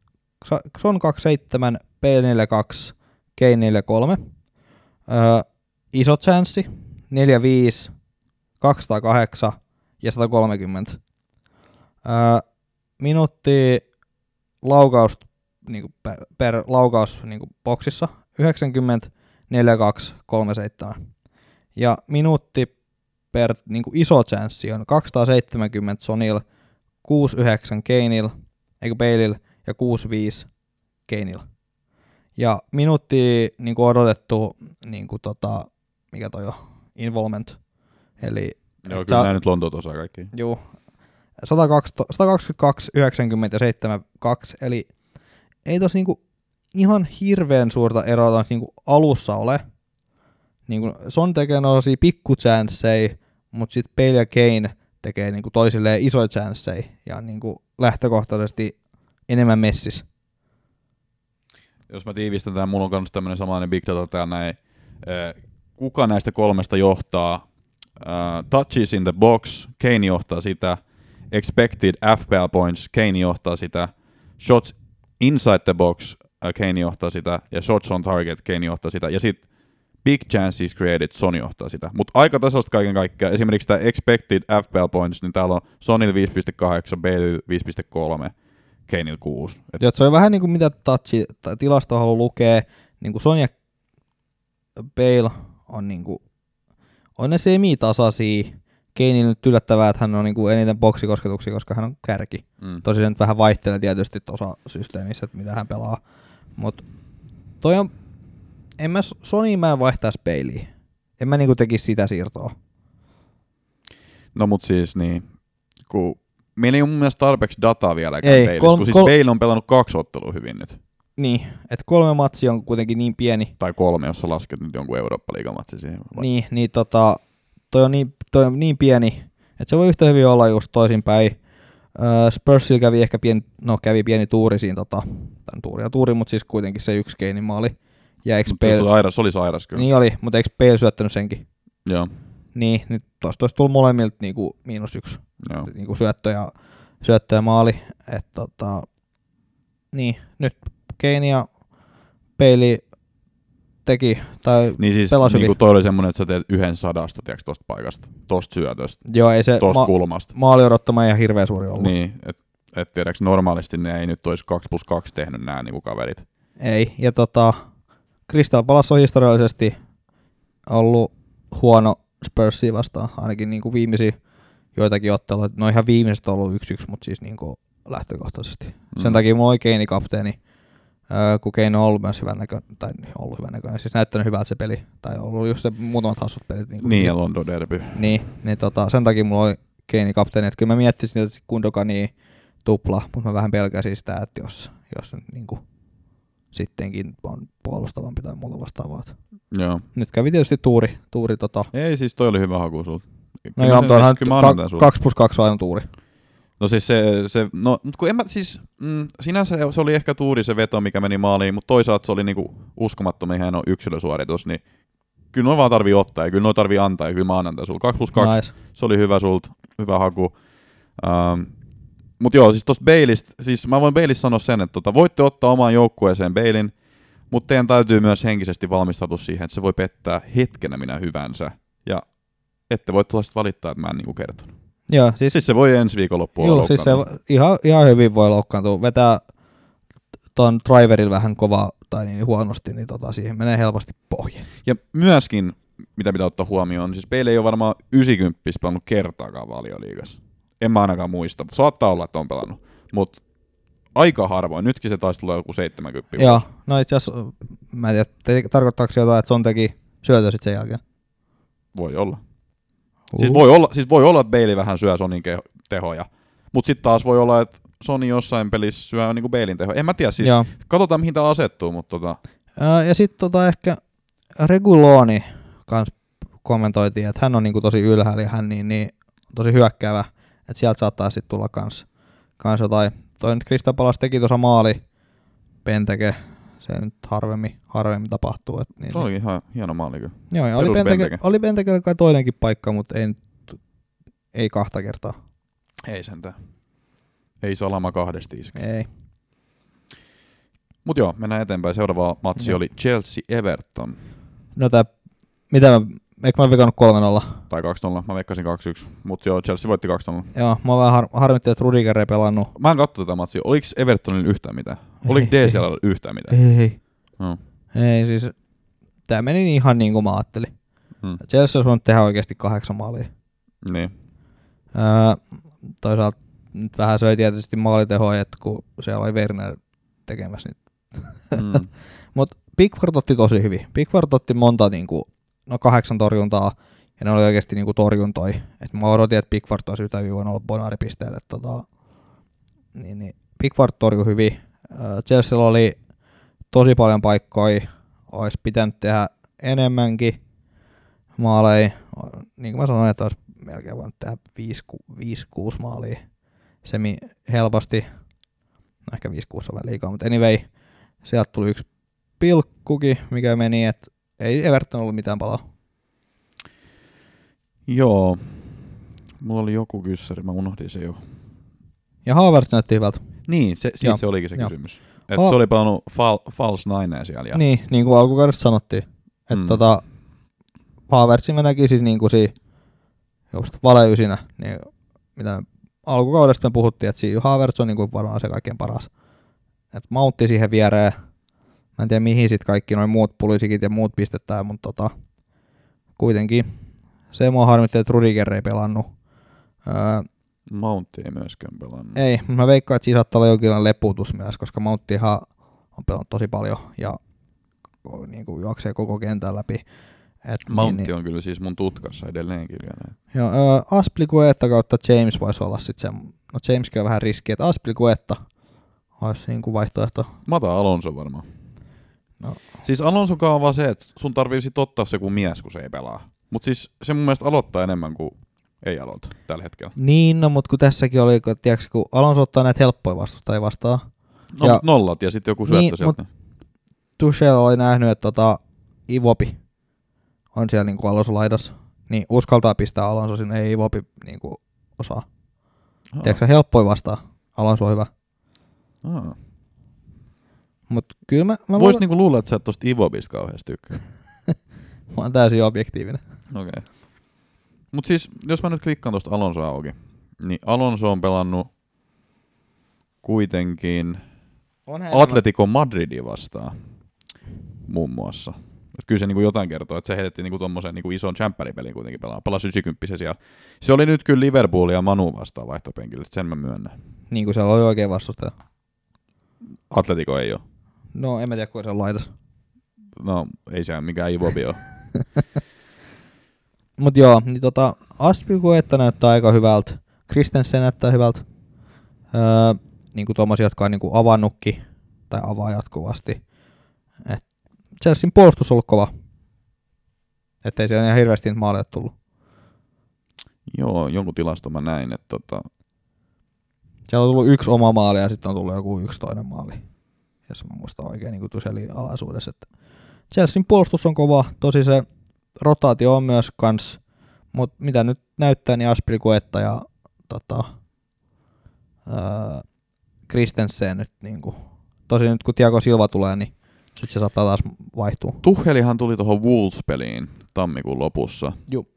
Son 27, Bale 42, Kane 43. Öö, iso chanssi, 45, 208 ja 130. Öö, minuutti laukaus niinku per, per laukaus niinku boksissa 90, 42, 37. Ja minuutti per niinku iso chanssi on 270 Sonil, 69 Keinil, eikö Baleil ja 65 Keinil. Ja minuutti niinku odotettu niinku tota, mikä toi on, involvement. Eli Joo, kyllä sä- nyt Lontoot osaa kaikki. Juu. 120 122, 90 ja 72, eli ei tos niinku ihan hirveän suurta eroa niinku alussa ole. Niinku Son tekee noisia pikku chanceja, mutta sitten Bale ja Kane tekee niinku toisilleen isoja chanceja ja niinku lähtökohtaisesti enemmän messis. Jos mä tiivistän tämän, mulla on myös tämmöinen samanlainen big data täällä näin. Eh, Kuka näistä kolmesta johtaa? Uh, touches in the box, Kane johtaa sitä. Expected FPL points, Kane johtaa sitä. Shots inside the box, uh, Kane johtaa sitä. Ja shots on target, Kane johtaa sitä. Ja sitten big chances created, Sony johtaa sitä. Mutta aika tasasta kaiken kaikkiaan. Esimerkiksi tämä expected FPL points, niin täällä on Sonil 5.8, Bale 5.3, Kaneil 6. Et Ja se on vähän niinku mitä touchi, tai tilasto haluaa lukea, niinku Sonja Bale on niinku, on ne semi-tasaisia. Keini nyt yllättävää, että hän on niinku eniten boksikosketuksia, koska hän on kärki. mm. Tosi se nyt vähän vaihtelee tietysti tuossa systeemissä, että mitä hän pelaa. Mut toi on, en mä Sony mä en vaihtaisi peiliin. En mä niinku tekisi sitä siirtoa. No mut siis niin, kun meillä ei ole mun mielestä tarpeeksi dataa vielä Ei, Baleista, kol- kun siis kol- Bale on pelannut kaksi ottelua hyvin nyt. Niin, että kolme matsia on kuitenkin niin pieni, Tai kolme, jos sä lasket nyt jonkun Eurooppa-liigamatsi siihen. Vai- Niin, niin tota, toi on niin, toi on niin pieni, että se voi yhtä hyvin olla just toisinpäin. Spursilla kävi ehkä pieni, no kävi pieni tuuri siinä, tota, tämän tuuri ja tuuri, mutta siis kuitenkin se yksi keinin maali. Ja eikö Mut se, Bale, oli sairas, se oli sairas kyllä. niin oli, mutta eikö Bale syöttänyt senkin? Joo, Niin, nyt tosta olisi tullut molemmilta niinku miinus yksi joo. niinku syöttö, ja, syöttö ja maali. Et, tota, niin, nyt Keini ja Peili teki, tai Niin siis Pelasi niin hyvin. toi oli semmonen, että sä teet yhden sadasta, tiedätkö, tosta paikasta, tosta syötöstä, joo ei se tosta ma- kulmasta. maali odottama ihan hirveän suuri ollut. Niin, että et tiedäks normaalisti ne ei nyt olisi 2 plus 2 tehnyt nämä niinku kaverit. Ei, ja tota, Crystal Palace on historiallisesti ollut huono Spursia vastaan, ainakin niin kuin viimeisiä joitakin otteluita. No ihan viimeiset on ollut 1-1, mutta siis niin kuin lähtökohtaisesti. Mm. Sen takia mulla oli Keini kapteeni, öö, kun Keino on ollut myös hyvän näköinen, tai ollut hyvän näköinen, siis näyttänyt hyvältä se peli, tai ollut just se muutamat hassut pelit. Niin, kuin Niin, ja London Derby. niin, niin tota, sen takia mulla oli Keini kapteeni, että kyllä mä miettisin, että Kundokani tupla, mutta mä vähän pelkäsin sitä, että jos, jos nyt niin kuin sittenkin on puolustavampi tai muuta vastaavaa. Joo. Nyt kävi tietysti tuuri, tuuri tota, Ei siis toi oli hyvä haku sulta. no joo, onhan kyllä mä annan tän ka- sulle. 2 plus 2 on aina tuuri. No siis se, se no, mut kun en mä, siis, mm, sinänsä se oli ehkä tuuri se veto, mikä meni maaliin, mutta toisaalta se oli niinku uskomattoman hieno yksilösuoritus, niin kyllä noin vaan tarvii ottaa ja kyllä noin tarvii antaa ja kyllä mä annan sulla. 2 plus 2, Nice. se oli hyvä sulta, hyvä haku. Ähm, mutta joo, siis tosta Bailista, siis mä voin Bailista sanoa sen, että tota, voitte ottaa omaan joukkueeseen Bailin, mutta teidän täytyy myös henkisesti valmistautua siihen, että se voi pettää hetkenä minä hyvänsä. Ja ette voi tulla sitten valittaa, että mä en niinku kertonut. Joo, siis, Siis se voi ensi viikonloppuun joo, siis se ihan, ihan hyvin voi loukkaantua. Vetää ton driverilla vähän kova tai niin huonosti, niin tota, siihen menee helposti pohje. Ja myöskin, mitä pitää ottaa huomioon, siis Bale ei ole varmaan 90 pelannut kertaakaan valioliigassa. En mä ainakaan muista. Saattaa olla, että on pelannut. Mutta aika harvoin. Nytkin se taisi tulla joku 70. Joo, no itse asiassa, mä en tiedä, tarkoittaako se jotain, että Son teki syötö sitten sen jälkeen? Voi olla. Siis voi olla, siis voi olla, että Bailey vähän syö Sonin keho, tehoja. Mutta sitten taas voi olla, että Sony jossain pelissä syö niinku Bailin tehoja. En mä tiedä, siis Joo. katsotaan mihin tämä asettuu, mutta tota, Ää, Ja sitten tota ehkä Reguloni kans kommentoitiin, että hän on niinku tosi ylhäällä ja hän niin, niin tosi hyökkäävä, että sieltä saattaa sitten tulla kans, kans jotain. Toi nyt Krista Palas teki tuossa maali, Penteke, se nyt harvemmin, harvemmin tapahtuu. Et niin, se oli ihan hieno maali kyllä. Joo, ja oli, Penteke, Benteke. oli Pentekellä kai toinenkin paikka, mutta ei, ei kahta kertaa. Ei sentään. Ei salama kahdesti iske. Ei. Mut joo, mennään eteenpäin. Seuraava matsi Joo. oli Chelsea-Everton. No tää, mitä mä, eikö mä vikannut 3-0? Tai 2-0, mä veikkasin 2-1. Mut joo, Chelsea voitti 2-0. Joo, mä vähän har, harmitti, että Rudiger ei pelannut. Mä en katso tätä matsia. Oliko Evertonilla yhtään mitään? Oliko Ei. DCL yhtään mitään? Ei. No. Ei siis, tää meni ihan niin kuin mä ajattelin. Hmm. Chelsea olisi voinut tehdä oikeasti kahdeksan maalia. Niin. Öö, toisaalta nyt vähän söi tietysti maalitehoja, että kun siellä oli Werner tekemässä. Niin. Mm. Mutta Pickford otti tosi hyvin. Pickford otti monta, niinku, no kahdeksan torjuntaa, ja ne oli oikeasti niinku torjuntoi. Et mä odotin, että Pickford olisi yhtä hyvin voinut olla bonaaripisteelle. Tota, niin, niin Pickford torjui hyvin. Öö, Chelsea oli tosi paljon paikkoja, olisi pitänyt tehdä enemmänkin maaleja. Niin kuin mä sanoin, että olisi melkein voinut tehdä 5-6 maalia semi helposti. No ehkä 5-6 on vähän liikaa, mutta anyway, sieltä tuli yksi pilkkukin, mikä meni, että ei Everton ollut mitään palaa. Joo. Mulla oli joku kyssäri, mä unohdin se jo. Ja Havertz näytti hyvältä. Niin, se, Joo. se olikin se Joo. kysymys. Että Ha- se oli pelannut fal, false ninea siellä. Ja, Niin, niin kuin alkukaudesta sanottiin. Että Mm. tota, Havertzin mä näkisin niin kuin siinä just valeysinä, niin mitä alkukaudesta me puhuttiin, että siinä Havertz on niin kuin varmaan se kaikkein paras. Et Mountti siihen viereen. Mä en tiedä mihin sit kaikki noin muut pulisikit ja muut pistetään, mutta tota, kuitenkin se mua harmitti, että Rudiger ei pelannut. Öö, Mountti ei myöskään pelannut. ei, mutta mä veikkaan, että siinä saattaa olla jonkinlainen leputus myös, koska Mounttihan on pelannut tosi paljon ja niin kuin juoksee koko kentän läpi. Et, Mountti niin, on kyllä siis mun tutkassa edelleenkin vielä. niin, joo, ö, Aspilicueta kautta James voisi olla sitten se, no Jameskin on vähän riski, että Aspilicueta olisi niin kuin vaihtoehto. Mä otan Alonso varmaan. No. Siis Alonso on vaan se, että sun tarvii sit ottaa se kuin mies, kun se ei pelaa. Mut siis se mun mielestä aloittaa enemmän kuin ei aloita tällä hetkellä. Niin, no, mutta kun tässäkin oli, kun, tiedätkö, kun Alonso ottaa näitä helppoja vastusta, ei vastaa. No, Ja- nollat ja sitten joku syöttö Niin, sieltä. Tuchel oli nähnyt, että tota, Ivopi on siellä niin Alonso laidassa, niin uskaltaa pistää Alonso sinne, ei Ivopi niin kuin osaa. Aa, Tiedätkö, helppoin vastaa. Alonso on hyvä. aa. Mutta kyllä mä, mä, Vois luulen- niinku luulla, että sä et tosta Ivobista kauheasti tykkää. mä oon täysin objektiivinen. Okei. Okay. Mut siis, jos mä nyt klikkaan tosta Alonso auki, niin Alonso on pelannut kuitenkin Atletico Madridi vastaan muun muassa. Et kyllä se niinku jotain kertoo, että se heitettiin niinku tommosen niinku ison champpäripelin kuitenkin pelaa. Palasi 90 siellä. Se oli nyt kyllä Liverpool ja Manu vastaan vaihtopenkillä, sen mä myönnän. Niin kuin siellä oli oikein vastustaja. Atletico ei ole. No en mä tiedä, kuinka se on laidas. No, ei se mikään Ivobi ole. Mut joo, niin tota, Aspilicueta näyttää aika hyvältä. Kristensen näyttää hyvältä. Öö, niin kuin tommosia, jotka on niin kuin avannutkin, tai avaa jatkuvasti. Et Chelsean puolustus on ollut kova. Ettei siellä ihan hirveästi maaleja tullut. Joo, jonkun tilasto mä näin, että tota, Siellä on tullut yksi oma maali ja sitten on tullut joku yksi toinen maali. Jos mä muistan oikein niin Tuseli alaisuudessa. Että Chelsean puolustus on kova. Tosi se rotaatio on myös kans. Mutta mitä nyt näyttää, niin Aspilicueta ja tota, ää, Christensen nyt niinku. Tosi nyt kun Tiago Silva tulee, niin sit se saattaa taas vaihtua. Tuhelihan tuli tuohon Wolves-peliin tammikuun lopussa. Juu.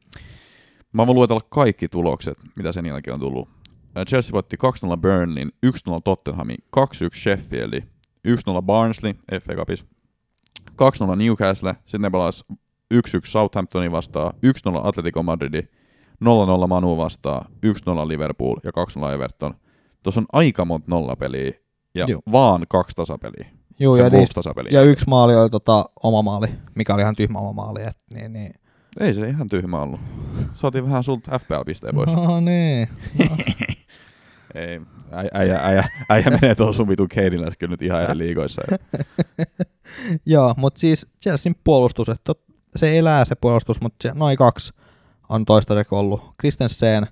Mä voin luetella kaikki tulokset, mitä sen jälkeen on tullut. Chelsea voitti 2-0 Burnleyn, 1-0 Tottenhamin, 2-1 Sheffieldi, 1-0 Barnsley FA Cupissa, 2-0 Newcastle, sitten ne pelasi 1-1 Southamptonin vastaan, 1-0 Atletico Madridi, 0-0 Manu vastaan, 1-0 Liverpool ja 2-0 Everton. Tuossa on aika monta nollapeliä ja Joo. vaan kaksi tasapeliä. Se ja, niistä, tasapeliä. ja yksi maali oli tota, oma maali, mikä oli ihan tyhmä oma maali. Et, niin, niin. Ei se ihan tyhmä ollut. Saatiin vähän sulta FPL-pisteen pois. No niin. Ei, äijä, äijä, äijä, äijä menee tuohon sun vitun Keidin kyllä nyt ihan eri liigoissa. Joo, mutta siis Chelsean puolustus, että se elää se puolustus, mutta noin kaksi on toistaiseksi ollut. Christensen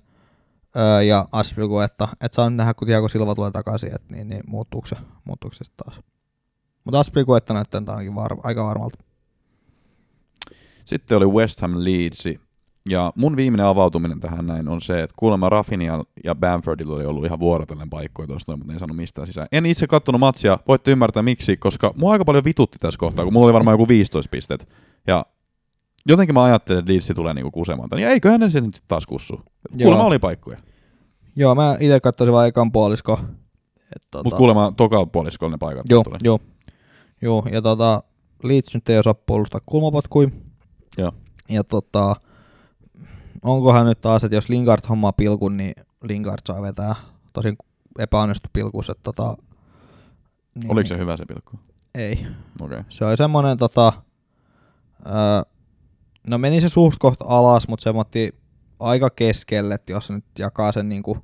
öö, ja Aspilicueta, että saa nyt nähdä, kun Tiago Silva tulee takaisin, että niin, niin muuttuuko se, muuttuuko se taas. Mutta Aspilicueta näyttää nyt ainakin var- aika varmalta. Sitten oli West Ham Leedsi. Ja mun viimeinen avautuminen tähän näin on se, että kuulemma Rafinha ja Bamfordilla oli ollut ihan vuorotellen paikkoja tuosta, mutta ei saanut mistään sisään. En itse kattonut matsia, voitte ymmärtää miksi, koska mua aika paljon vitutti tässä kohtaa, kun mulla oli varmaan joku 15 pistet. Ja jotenkin mä ajattelin, että Leedsi tulee niinku kusemaan tän. Ja eiköhän ne sen nyt sit taas kussu. Kuulemma Joo. oli paikkoja. Joo, mä itse katsoisin vaan ekan puolisko. Tota, Mutta kuulemma tokalla puoliskolla ne paikat Joo, tuli. joo. Joo, ja tota, Leeds nyt ei osaa puolustaa kulmapotkuja. Joo. Ja tota, onkohan nyt taas, että jos Lingard hommaa pilkun, niin Lingard saa vetää tosin epäonnistu pilkus, että tota, niin, Oliko se hyvä se pilkku? Ei. Okay. Se oli semmonen tota, öö, no meni se suht kohta alas, mutta se otti aika keskelle, että jos nyt jakaa sen niinku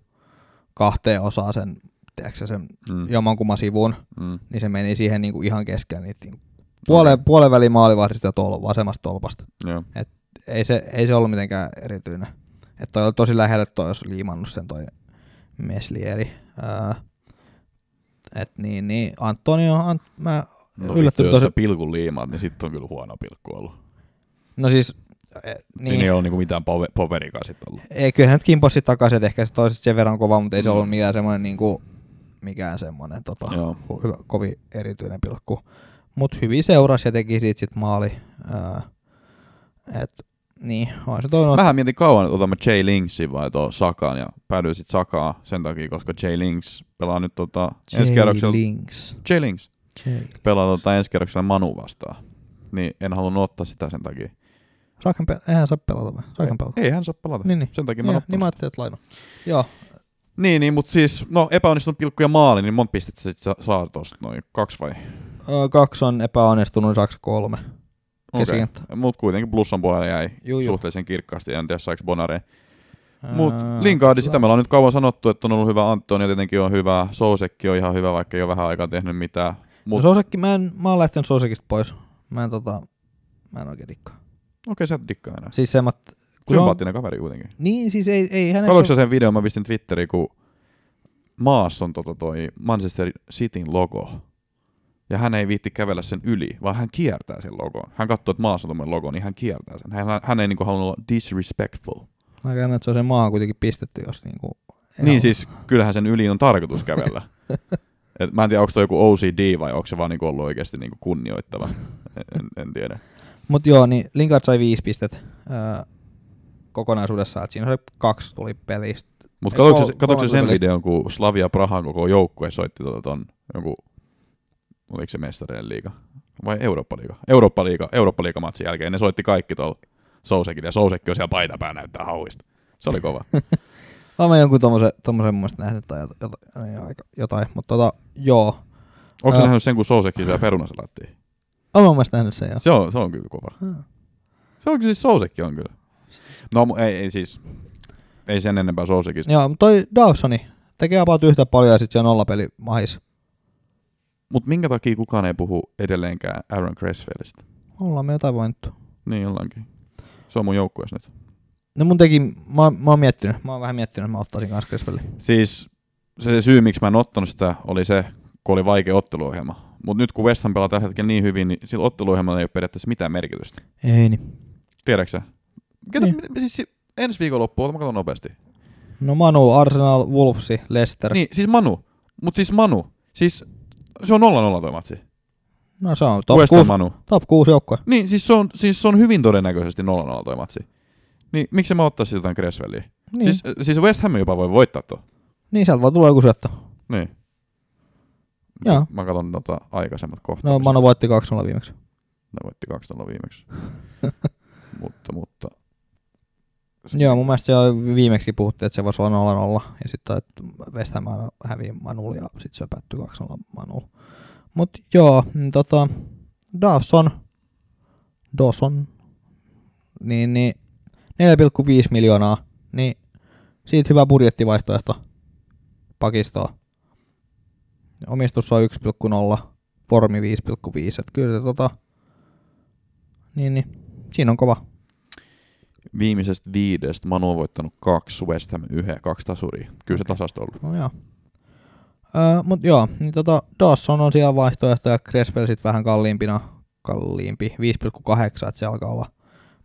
kahteen osaan sen, tiedätkö, sen Mm. jommankumman sivun, Mm. niin se meni siihen niinku ihan keskelle niitä niinku puolen, okay. puolen välin maalivahdista ja tol, vasemmasta tolpasta. Joo. Ei se, ei se ollut mitenkään erityinen. Että toi oli tosi lähelle toi, jos liimannut sen toi Meslieri. Ää, et niin, niin Antonio, Ant, mä No yllättynyt jos tosi... sä pilkun liimaat, niin sitten on kyllä huono pilkku ollut. No siis, eh, Niin. Siinä ei ole niinku mitään pove- poverikaan sit ollut. ei, kyllähän nyt kimpossi takaisin, että ehkä se toiset sen verran kova, mutta ei se Mm. ollut mikään semmoinen niinku, mikään semmoinen tota, hyvä, kovin erityinen pilkku. Mutta hyvin seurasi ja teki siitä sit maali. Ää, et, niin, on se toinen. Mähän mietin kauan, että otamme Jay Linksin vai tuo Sakaan, ja päädyin sit Sakaa sen takia, koska Jay Links pelaa nyt tota, ensi kerroksella. Links. Jay Links J. pelaa tota, ensi kerroksella Manu vastaan. Niin en halunnut ottaa sitä sen takia. Saaken pe- eihän saa pelata vai? Saaken pelata. Ei hän saa pelata. Niin, niin. Sen takia mä Ja, niin mä sitä. ajattelin, että laina. Joo. Niin, niin, mutta siis, no epäonnistunut pilkku ja maali, niin monta pistettä sä sit sa- saa tosta noin? Kaksi vai? Ö, kaksi on epäonnistunut, saaks kolme? Okei. Keskikenttä. Mut kuitenkin plussan puolelle jäi Juu, juu. suhteellisen kirkkaasti, en tiedä saiko Bonare. Mut Ää, Lingardi, sitä me ollaan nyt kauan sanottu, että on ollut hyvä Antoni, tietenkin on hyvä, Sousekki on ihan hyvä, vaikka ei ole vähän aikaa tehnyt mitään. No Mut, Sosekki, mä, en, mä oon lähtenyt Sosekista pois. Mä en, tota, mä en oikein dikkaa. okei, sä et dikkaa enää. Siis semmat, se on, Sympaattinen kaveri kuitenkin. niin siis ei, ei hänessä... Katsoitko sä sen videon, mä pistin Twitteriin, kun maassa on tota toi Manchester Cityn logo. Ja hän ei viitti kävellä sen yli, vaan hän kiertää sen logon. Hän katsoo, että maassa on logo, niin hän kiertää sen. Hän, hän ei niinku halunnut olla disrespectful. Mä käyn, että se on sen maahan kuitenkin pistetty, jos niinku... ei Niin ole. siis, kyllähän sen yli on tarkoitus kävellä. Et mä en tiedä, onko toi joku OCD vai onko se vaan niinku ollut oikeasti niinku kunnioittava. En, en tiedä. Mut joo, niin Lingard sai viisi pistettä ää, kokonaisuudessaan, että siinä oli kaksi tuli pelistä. Mutta katsoitko, kol- sen videon, kun Slavia Prahan koko joukkue soitti tota ton joku, oliko se mestarien liiga vai Eurooppa-liiga? Eurooppa-liiga, Eurooppa-liiga-matsin jälkeen ne soitti kaikki tuolla Sousekille ja Sousekki on siellä paitapää näyttää hauista. Se oli kova. Mä jonkun tommosen, tommosen mun mielestä nähnyt tai jotain, jotain, jotain mutta tota, joo. Onko sä Ää. nähnyt sen, kun Sousekki syö perunasalattia? Olen mun mielestä nähnyt sen, joo. Se on, se on kyllä kova. Se on siis Sousekki on kyllä. No ei, ei siis, ei sen enempää Sousekista. Joo, mutta toi Dawsoni tekee about yhtä paljon ja sitten se on nollapeli mahis. Mutta minkä takia kukaan ei puhu edelleenkään Aaron Creswellista? Ollaan me jotain vointu. Niin ollaankin. Se on mun joukkueessa nyt. No mun teki, mä, mä oon miettinyt, mä oon vähän miettinyt, että mä ottaisin kans Creswellin. Siis se syy, miksi mä en ottanut sitä, oli se, kun oli vaikea otteluohjelma. Mutta nyt kun West Ham pelaa tällä hetkellä niin hyvin, niin sillä otteluohjelmalla ei ole periaatteessa mitään merkitystä. Ei niin. Tiedätkö sä? Ketä, Niin. siis ensi viikon loppuun, mä katson nopeasti. No Manu, Arsenal, Wolvesi, Leicester. Niin, siis Manu. Mutta siis Manu. Siis se on 0-0 toi matsi. No se on top West Ham 6, Manu. top 6 joukkue. Niin, siis se on, siis se on hyvin todennäköisesti 0-0 toi matsi. Niin miksi mä ottaisin jotain Creswellia? Niin, Siis, siis West Ham jopa voi voittaa tuo. niin sieltä voi tulla joku syöttö. Niin. Joo. Mä katson tota aikaisemmat No kohtaukset. Manu voitti 2-0 viimeksi. Ne voitti 2-0 viimeksi. mutta, mutta... Joo, mun mielestä se oli viimeksi puhuttiin, että se voisi olla 0-0. Ja sitten että West Ham hävii Manulle ja sitten se päättyi 2-0 Manulle. Mut joo, niin tota, Dawson, Dawson, niin, niin 4,5 miljoonaa, niin siitä hyvä budjettivaihtoehto pakistoa. Omistus on 1,0, formi 5,5, että kyllä se tota, niin, niin, siinä on kova. Viimeisestä viidestä Manu on voittanut kaksi, West Ham yhden, kaksi tasuria. Kyllä se tasasta ollut. No joo. Öö, mut joo, niin tota Dawson on siellä vaihtoehto ja Creswell sit vähän kalliimpina, kalliimpi, 5,8, että se alkaa olla.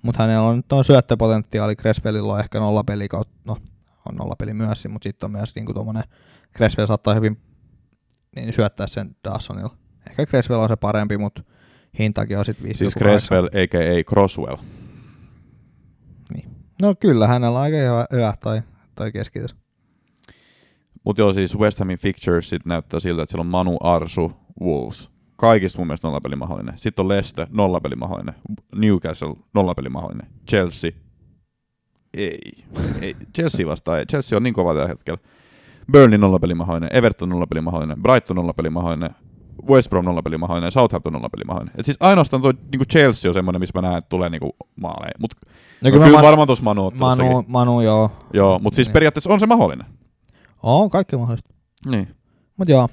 Mutta hänellä on nyt on syöttöpotentiaali, Creswellilla on ehkä nolla peli kautta, no on nolla peli myös, mutta sitten on myös niinku tommonen, Creswell saattaa hyvin niin syöttää sen Dawsonilla. Ehkä Creswell on se parempi, mutta hintakin on sitten 5,8. Siis Creswell, a.k.a. Crosswell. No kyllä, hänellä on aika hyvä, hyvä toi, toi keskitys. Mutta joo, siis West Hamin fixturesit näyttää siltä, että siellä on Manu, Arsu, Wolves. Kaikista mun mielestä nollapeli mahdollinen. Sitten on nollapeli mahdollinen. Newcastle, nollapeli mahdollinen. Chelsea. Ei. ei. Chelsea vastaan ei. Chelsea on niin kova tällä hetkellä. Burnley nollapeli mahdollinen. Everton nollapeli mahdollinen. Brighton nollapeli mahdollinen. West Brom nollapeli mahdollinen. Southampton nollapeli mahdollinen. Et siis ainoastaan tuo niinku Chelsea on semmoinen, missä mä näen, että tulee niinku maaleja. Mut No, no, kyllä kyllä mä- varmaan tuossa Manu. Manu, Manu, joo. Joo, mutta siis Niin. periaatteessa on se mahdollinen. On kaikki mahdollista. Niin. Mut joo.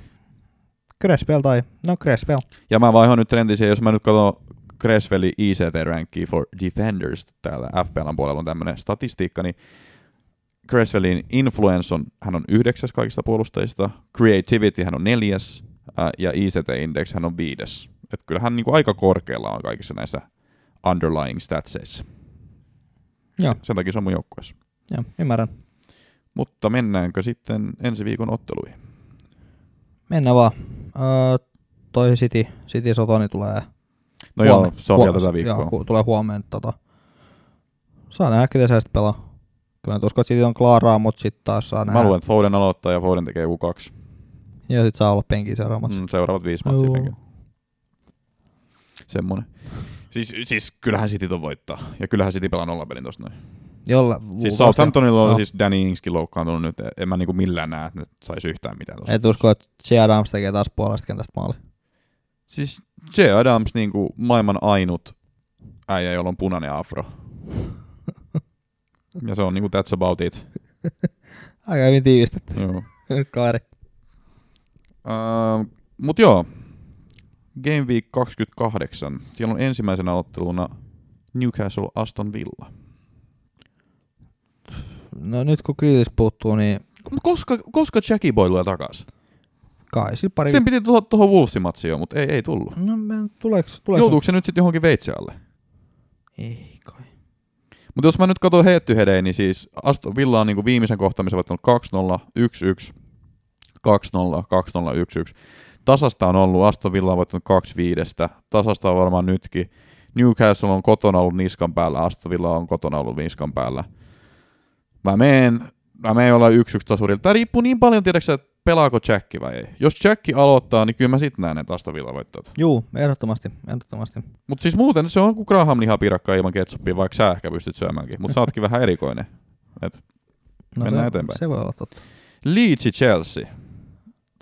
Crespel tai, no Crespel. Ja mä vaihoin nyt trendin siihen, jos mä nyt katson Creswellin ICT-rankki for Defenders täällä FPLn puolella on tämmönen statistiikka, niin Creswellin influence on, hän on yhdeksäs kaikista puolustajista, Creativity hän on neljäs, ää, ja ICT-index hän on viides. Et kyllä hän niinku aika korkealla on kaikissa näissä underlying statseissa. Joo. Sen takia se on mun joukkueessa. Joo, ymmärrän. Mutta mennäänkö sitten ensi viikon otteluihin? Mennään vaan. Öö, toi City, City Sotoni tulee No joo, huomenna. se on vielä tätä Joo, viikkoa. hu- tulee huomenna. Tota. Saa nähdä, ketä sä sitten pelaa. Kyllä mä uskon, että City on klaaraa, mutta sitten taas saa nähdä. Mä luulen, että Foden aloittaa ja Foden tekee joku kaksi. Ja sitten saa olla penkin seuraavaksi. Mm, seuraavat viisi matsia Joo. penkin. Semmonen. Siis, siis kyllähän City ton voittaa. Ja kyllähän City pelaa nollapelin tosta noin. Jolla, Siis Southamptonilla on Joo. siis Danny Ingskin loukkaantunut nyt. En mä niinku millään näe, että ne sais yhtään mitään tosta. Et usko, että J. Adams tekee taas puolesta kentästä maali. Siis J. Adams niinku maailman ainut äijä, jolla on punainen afro. ja se on niinku that's about it. Aika hyvin tiivistetty. Joo. Kaveri. Uh, mut joo, Game Week 28. Siellä on ensimmäisenä otteluna Newcastle Aston Villa. No nyt kun Grealish puuttuu, niin Koska, koska Jackie Boy tulee takas? kai sillä pari... Sen piti tuohon tuohon Wolvesimatsiin jo, mutta ei, ei tullut. No tuleeko, tuleeko Joutuuko se nyt sitten johonkin veitse alle? Ei kai. Mutta jos mä nyt katson head to niin siis Aston Villa on niinku viimeisen kohtaamisen voittanut 2-0, 1-1, 2-0, 2-0, 1-1. Tasasta on ollut, Aston Villa on voittanut 2 viidestä, tasasta on varmaan nytkin. Newcastle on kotona ollut niskan päällä, Aston Villa on kotona ollut niskan päällä. Mä meen, mä meen olla 1-1 tasurilla. Tää riippuu niin paljon, tiedätkö että pelaako Jacki vai ei. Jos Jacki aloittaa, niin kyllä mä sit näen, että Aston Villa voittaa. Juu, ehdottomasti, ehdottomasti. Mutta siis muuten se on kuin Graham lihapiirakka ilman ketsuppia, vaikka sä ehkä pystyt syömäänkin. Mutta sä ootkin vähän erikoinen. Et Mennään se, eteenpäin. Se voi olla totta. Leeds Chelsea.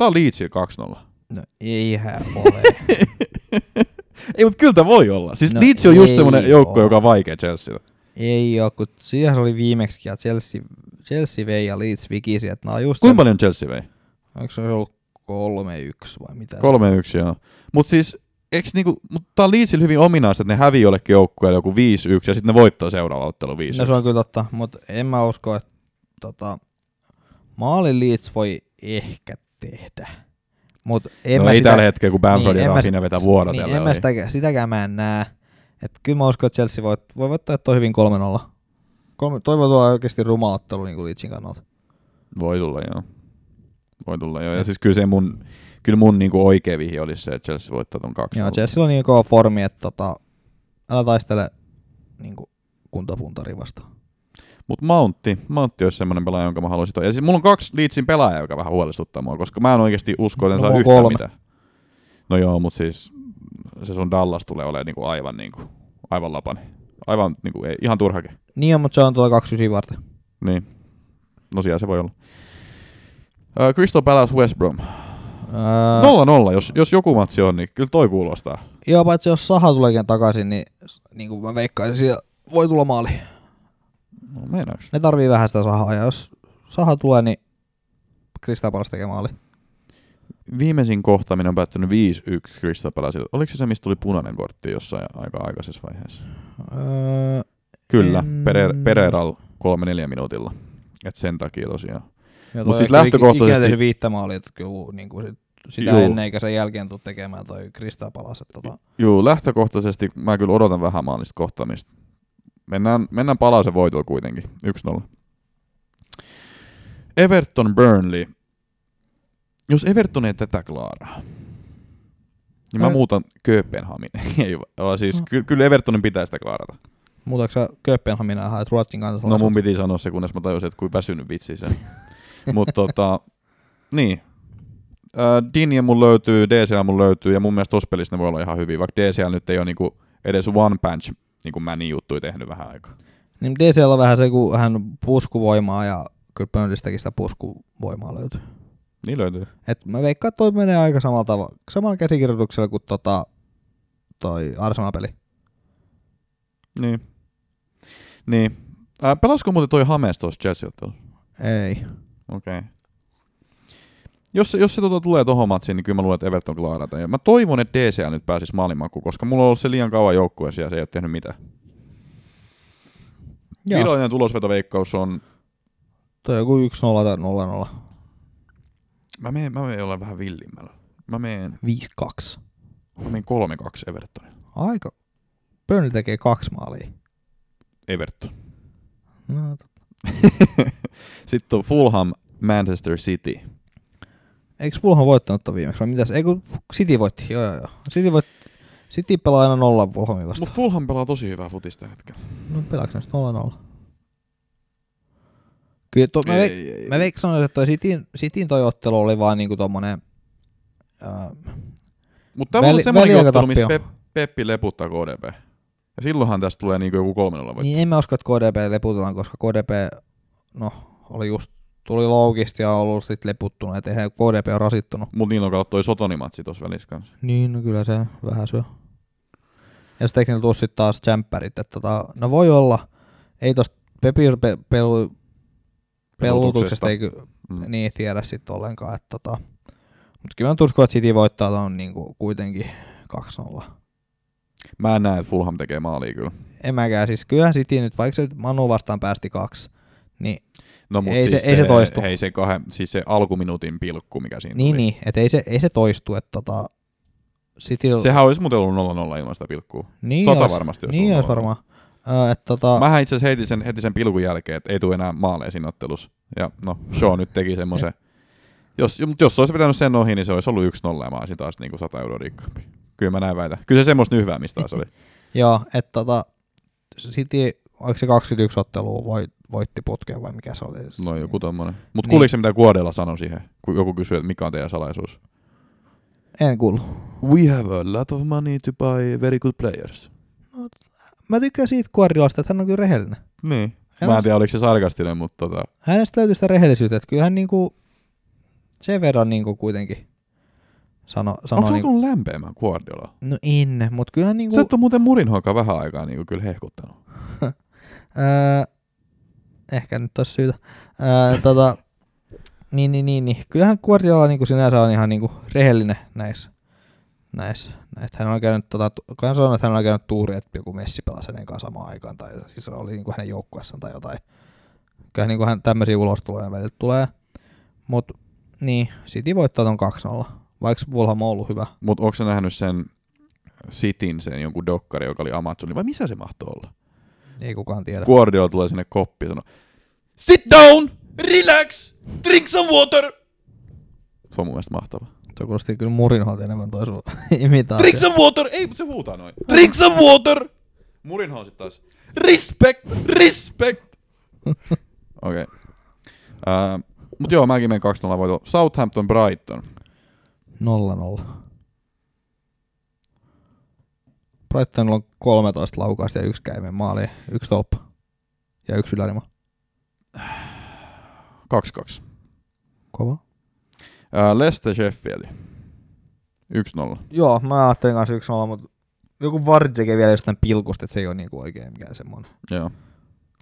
Tää on Leedsillä 2-0. No eihän ole. Ei, mutta kyllä tää voi olla. Siis No Leeds on just ei semmonen joukko, joka on vaikea Chelsealla. ei oo, kun siihen oli viimeksi, ja Chelsea, Chelsea vei ja Leeds vikisi, että nää on just Kuinka paljon Chelsea vei? Onko se ollut 3-1 vai mitä? 3-1, joo. Mut siis, eiks niinku, mut tää on Leedsillä hyvin ominaista, että ne hävii jollekin joukkueelle joku 5-1 ja sitten ne voittaa seuraava ottelu 5-1. No se on kyllä totta, mutta en mä usko, että tota, Maalin Leeds voi ehkä tehdä. Mut en no mä ei sitä, tällä hetkellä, kun Bamford en ja Rafinha vetää Niin, vuorotellen. en mä sitä, sitäkään mä en näe. Et kyllä mä uskon, että Chelsea voi, voi voittaa toi hyvin 3-0. Kolme, toi voi tulla oikeasti ruma ottelu niin kuin Leedsin kannalta. Voi tulla, joo. Voi tulla, joo. Ja siis kyllä se mun, kyllä mun niinku oikea vihje olisi se, että Chelsea voittaa ton 2 Joo, Chelsea on niin kova formi, että tota, älä taistele niin kuin kuntapuntari vastaan. Mutta Mountti, Mountti olisi semmoinen pelaaja, jonka mä haluaisin toi. Ja siis mulla on kaksi Leedsin pelaajaa, joka vähän huolestuttaa mua, koska mä en oikeasti usko, että No, saa yhtään kolme. mitään. No joo, mutta siis se sun Dallas tulee olemaan niinku aivan, niinku, aivan lapani. Aivan niinku, ei, ihan turhakin. Niin on, mutta se on tuolla 29 varten. Niin. No siellä se voi olla. Uh, Crystal Palace West Brom. Öö, Nolla nolla, jos, jos joku matsi on, niin kyllä toi kuulostaa. Joo, paitsi jos Saha tuleekin takaisin, niin, niin kuin mä veikkaisin, siellä voi tulla maali. No, meinaaks? Ne tarvii vähän sitä Sahaa, ja jos Saha tulee, niin Crystal Palace tekee maali. Viimeisin kohtaaminen on päättynyt 5-1 Crystal Palacelle. Oliko se se, mistä tuli punainen kortti jossain aika aikaisessa vaiheessa? Öö, Kyllä, En- Pere- Pereiral 3-4 minuutilla. Et sen takia tosiaan. ja Mut toi siis lähtökohtaisesti- tehnyt viittä maalia, että kyllä niin kuin sit, sitä Juu. ennen eikä sen jälkeen tule tekemään toi että Tota, Joo, lähtökohtaisesti mä kyllä odotan vähän maalista kohtaamista. Mennään, mennään palasen voitolla kuitenkin. 1-0. Everton Burnley. Jos Everton ei tätä klaaraa, niin mä Ai- muutan Kööpenhamin. ei vaan siis, No. ky- kyllä Evertonin pitää sitä klaarata. muutatko sä Kööpenhaminaa haet Ruotsin kanssa? No mun piti sanoa se, kunnes mä tajusin, että kuin väsynyt vitsi se. Mutta tota, niin. Äh, Dinje mun löytyy, DCL mun löytyy, ja mun mielestä tossa pelissä ne voi olla ihan hyviä, vaikka DCL nyt ei ole niinku edes one punch, niin kuin Mäni juttui tehnyt vähän aikaa. Niin DCL on vähän se, kun hän puskuvoimaa ja kyllä Burnleystäkin sitä puskuvoimaa löytyy. Niin löytyy. Et mä veikkaan, että toi menee aika samalla tavalla, samalla käsikirjoituksella kuin tota, toi Arsenal-peli. Niin. Niin. Äh, pelasko muuten toi Hames tuossa Chelsea-ottelussa? Ei. Okei. Okay. Jos, jos se tota tulee tohon matsiin, niin kyllä mä luulen, että Everton klaarata. Ja mä toivon, että DCL nyt pääsisi maalimakuun, koska mulla on ollut se liian kauan joukkueessa ja se ei ole tehnyt mitään. Joo. Iloinen tulosvetoveikkaus on Toi joku 1-0 tai 0-0. Mä meen, mä meen olla vähän villimmällä. Mä meen, 5-2. mä meen 3-2 Evertonille. Aika. Burnley tekee kaksi maalia. Everton. No, Sitten on Fulham, Manchester City. Eikö Fulham voittanut ton viimeksi vai mitäs? Ei kun City voitti, joo joo joo. City, voitti, City pelaa aina nolla Fulhamin vastaan. Mutta Fulham pelaa tosi hyvää futista hetkellä. No pelaako ne 0-0? Kyllä to, mä, veik, ei, mä veik sanoisin, että toi Cityn, Cityn toi ottelu oli vaan niinku tommonen... Ää, Mutta tämä on Väli- semmoinen ottelu, missä. Pep, Peppi leputtaa KDP. Ja silloinhan tästä tulee niinku joku 3 0 niin en mä usko, että KDP leputetaan, koska KDP, no, oli just, tuli loukista ja on ollut sit leputtunut, et eihän KDP on rasittunut. Mutta niillä on katsottu toi Sotonimatsi tuossa välissä kanssa. Niin, no kyllä se vähän syö. Ja sitten eikö ne tuu sit taas jämppärit, että tota, no voi olla, ei tosta Pepir pe, pelu, pelutuksesta ei Mm. niin tiedä sit ollenkaan, että tota, mutta kyllä mä uskon, että City voittaa ton niinku kuitenkin 2-0. Mä en näe, että Fulham tekee maalia kyllä. En mäkään, siis kyllähän City nyt, vaikka se Manu vastaan päästi kaksi, niin No, mut Ei siis se- ei se toistu. Hei, se, kahden, siis se alkuminuutin pilkku, mikä siinä Niin, tuli. niin, että ei se, ei se toistu, että tota, City... Sehän olisi muuten ollut 0-0 ilman sitä pilkkua. niin sata ois- varmasti olisi Niin olisi varmaan. Ö, että tota, Mähän itse asiassa heitin sen, heti sen pilkun jälkeen, että ei tule enää maaleja siinä ottelussa. Ja no, Shaw nyt teki semmoisen. Jos, mutta jos se olisi vetänyt sen ohi, niin se olisi ollut 1-0 ja mä olisin taas niinku 100 euroa rikkaampi. Kyllä mä näin väitän. Kyllä se semmoista nyhväämistä taas oli. joo, että tota, City, oliko se 21 ottelua voit, voitti putkeen vai mikä se oli? No joku tommonen. Mutta Niin. kuuliko se mitä Guardiola sanoi siihen, kun joku kysyi, että mikä on teidän salaisuus? En kuullut. We have a lot of money to buy very good players. Mä tykkään siitä Guardiolasta, että hän on kyllä rehellinen. Niin. Hän Mä on- en tiedä, oliko se sarkastinen, mutta tota, Hänestä löytyy sitä rehellisyyttä, että kyllä hän niinku, sen verran niinku kuitenkin sano, onko sanoo se niinku, tullut lämpeämään Guardiola? no en, mutta kyllähän niinku, Sä et ole muuten Murinhoakaan vähän aikaa niinku kyllä hehkuttanut. Öö, ehkä nyt olisi syytä. Öö, tota, niin, niin, niin, niin. Kyllähän Guardiola niin sinänsä on ihan niin kuin rehellinen näissä. näissä. Että hän on käynyt, tota, kun sanoi, että hän on käynyt tuuri, että joku Messi pelasi hänen kanssa samaan aikaan, tai siis oli niin kuin hänen joukkueessaan tai jotain. Kyllä niin kuin hän tämmöisiä ulostuloja välillä tulee. Mut niin, City voittaa ton 2-0. Vaikka Fulham on ollut hyvä. Mutta onko sä nähnyt sen Sitin, sen jonkun dokkari, joka oli Amazonin, vai missä se mahtoi olla? Ei kukaan tiedä. Guardiola tulee sinne koppi ja sanoo, Sit down, relax, drink some water. Se on mun mielestä mahtava. Tuo kuulosti kyllä Murinholta enemmän toi sun imitaatio. Drink some water! Ei, mutta se huutaa noin. Drink some water! Murinho on sit taas. Respect! Respect! Okei. Okay. Uh, mut joo, mäkin menen 2-0 voito. Southampton Brighton. 0-0. Brightonilla on 13 laukausta ja yksi käimen maali, yksi tolppa ja yksi ylärima. 2-2. Kova. Uh, Leicester Sheffield. 1-0. Joo, mä ajattelin kanssa 1-0, mutta joku Vardy tekee vielä jostain pilkusta, että se ei ole niinku oikein mikään semmoinen. Joo.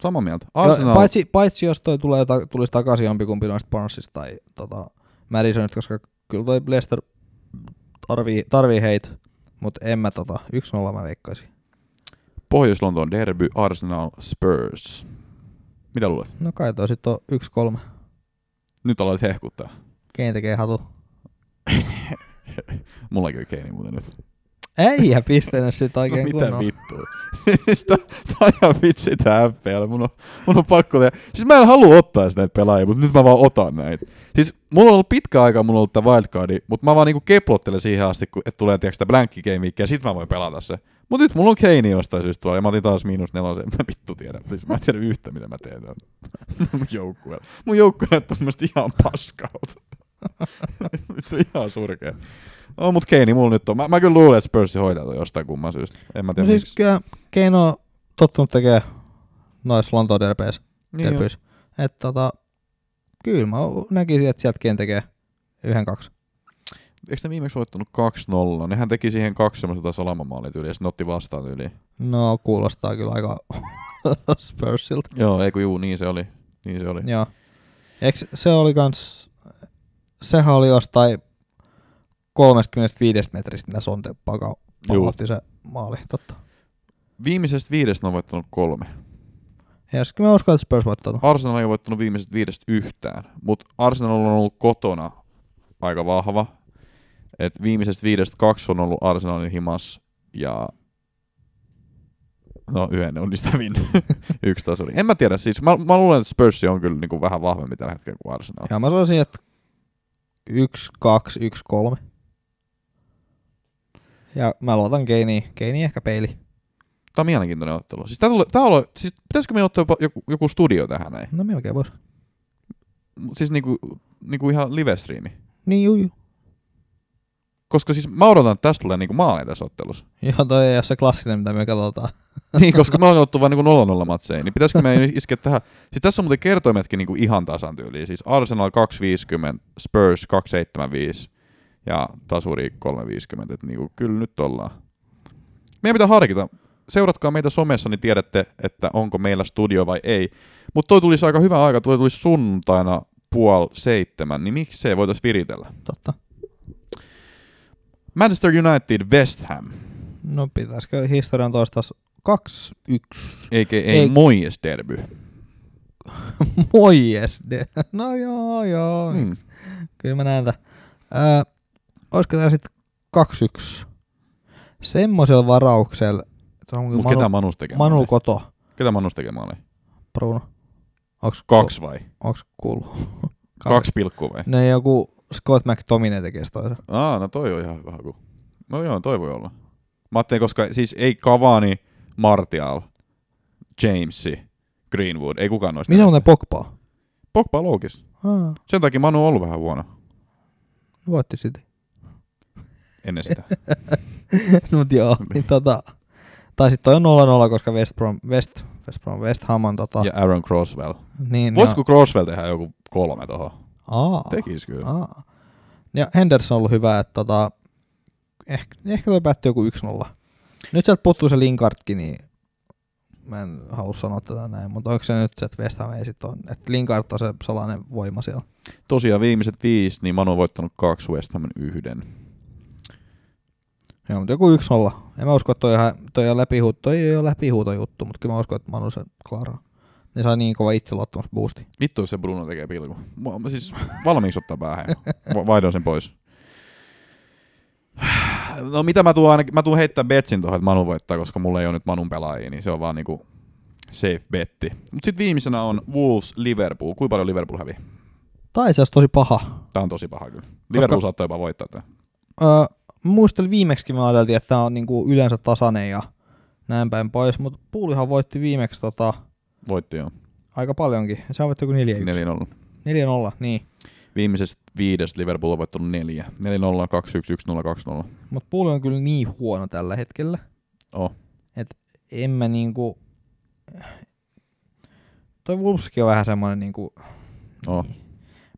Samaa mieltä. Arsenal. paitsi, paitsi jos toi tulee, ta, tulisi takaisin jompikumpi noista Barnesista tai tota, Madisonista, koska kyllä toi Leicester tarvii, tarvii heitä, mutta en mä tota, 1-0 mä veikkaisin. Pohjois-Lontoon derby Arsenal Spurs. Mitä luulet? No kai toi sit on 1-3. Nyt aloit hehkuttaa. Kein tekee hatu. Mullakin on keini muuten nyt. Ei ja pistänyt sit No oikein mitä kunnolla. vittua? Sitä ajan vitsi tää FPL. Mun on, mun on pakko tehdä. Siis mä en halua ottaa sitä näitä pelaajia, mutta nyt mä vaan otan näitä. Siis mulla on ollut pitkä aika, mulla on ollut tää wildcardi, mutta mä vaan niinku keplottelen siihen asti, kun, että tulee tiiäks, tää blankki game ja sit mä voin pelata se. Mut nyt mulla on Keini jostain syystä tuolla, ja mä otin taas miinus nelosen. Mä vittu tiedän. Siis mä en tiedä yhtä, mitä mä teen mun joukkueella. Mun joukkue näyttää mun ihan paskalta. Vittu ihan surkea. No, mut Keini mulla nyt on. Mä, mä kyllä luulen, että Spurs hoitaa toi jostain kumman syystä. En mä No tiedä siis miksi. kyllä Keino on tottunut tekee noissa Lontoon derpeissä. Niin joo. Derpyissä. Että tota, kyllä mä näkisin, että sieltä Kein tekee yhden kaksi. Eikö ne viimeksi voittanut 2-0? Nehän teki siihen kaksi semmoista salamamaalit yli ja sitten otti vastaan yli. No kuulostaa kyllä aika Spursilta. Joo, ei kun juu, niin se oli. Niin se oli. Joo. Eikö se oli kans, sehän oli jostain 35 metristä, mitä Sonte paka pauhatti se maali, totta. Viimeisestä viidestä ne on voittanut kolme. Ja jos mä uskon, että Spurs voittaa. Arsenal ei ole voittanut viimeisestä viidestä yhtään, mutta Arsenal on ollut kotona aika vahva. Et viimeisestä viidestä kaksi on ollut Arsenalin himas ja no yhden on niistä hävinnyt. Yksi taas oli. En mä tiedä, siis mä, mä luulen, että Spurs on kyllä niinku vähän vahvempi tällä hetkellä kuin Arsenal. Ja mä sanoisin, että 1, 2, 1, 3. Ja mä luotan Keiniin. Keini ehkä peili. Tämä on mielenkiintoinen ottelu. Siis, tää tulee, tää olla, siis pitäisikö me ottaa jopa joku, joku studio tähän näin? No melkein vois. Siis niinku, niinku ihan live-striimi. Niin juu, juu. Koska siis mä odotan, että tästä tulee niinku maaleja tässä ottelussa. Joo, toi ei ole se klassinen, mitä me katsotaan. niin, koska me ollaan katsottu vain niinku 0-0 matseja, niin pitäisikö meidän iskeä tähän? Siis tässä on muuten kertoimetkin niinku ihan tasan tyyliin. Siis Arsenal 250, Spurs 275 ja Tasuri 350. Et niinku, kyllä nyt ollaan. Meidän pitää harkita. Seuratkaa meitä somessa, niin tiedätte, että onko meillä studio vai ei. Mutta toi tulisi aika hyvä aika, toi tulisi sunnuntaina puoli seitsemän, niin miksi se voitaisiin viritellä? Totta. Manchester United, West Ham. No pitäisikö historian toistaa 2, 1. Eikä ei, Ei. Moyes derby. Mojes. De- No joo, joo. Hmm. Kyllä mä näen tämän. Öö, olisiko tää sitten 2, 1. Semmoisella varauksella, että on Mut Manu, ketä Manus tekee Manu? Koto, Ketä Manus tekee maaleja? Bruno. Onks, Kaksi vai? Onks kuullut? Kaksi pilkkua vai? Ne joku Scott McTominay tekee sitä. Aa, no toi on ihan hyvä haku. No joo, toi voi olla. Mä ajattelin, koska siis ei Cavani, Martial, Jamesi, Greenwood, ei kukaan noista. Missä on muuten Pogba? Pogba loogis. Aa, Sen takia Manu on ollut vähän huono voitti City. Ennen sitä. Mut joo, niin tota... Tai sit toi on 0-0, koska West Brom, West, West Brom, West Ham on tota... ja Aaron Crosswell. Niin, Voisiko Crosswell tehdä joku kolme tohon? Aa, Tekis kyllä. aa. Ja Henderson on ollut hyvä, että tota... Ehkä, ehkä toi päättyy joku 1-0. Nyt sieltä puuttuu se Linkardkin, niin mä en halua sanoa tätä näin, mutta onko se nyt se, että West Ham ei sit on, että Linkard on se salainen voima siellä. Tosiaan viimeiset viisi, niin Manu on voittanut kaksi, West Hamin yhden. Joo, mutta joku 1-0. En mä usko, että toi, ihan, toi, on läpihuuto, toi ei ole läpihuuto juttu, mutta kyllä mä uskon, että Manu sen klaraa. Ne saa niin kova itseluottamusboosti. Vittu, jos se Bruno tekee pilku. Mä, mä siis valmiiksi ottaa päähän. Va- Vaihdoin sen pois. No mitä mä tuun ainakin, mä tuun heittää betsin tuohon, että Manu voittaa, koska mulla ei ole nyt Manun pelaajia, niin se on vaan niinku safe betti. Mut sit viimeisenä on Wolves Liverpool. Kuinka paljon Liverpool hävii? Tai itse asiassa tosi paha. Tää on tosi paha kyllä. Liverpool saattaa jopa voittaa tää. Öö, muistelin viimeksi, me ajateltiin, että tämä on niinku yleensä tasainen ja näin päin pois, mutta Puulihan voitti viimeksi tota, Voitti joo. aika paljonkin. Se on voitti joku 4-1. 4-0. 4-0, niin. Viimeisestä viidestä Liverpool on voittanut neljä. 4-0, 2-1, 1-0, 2-0. Mutta Puuli on kyllä niin huono tällä hetkellä, Oh. että en mä niinku... Toi Wolveskin on vähän semmoinen niinku... Oh.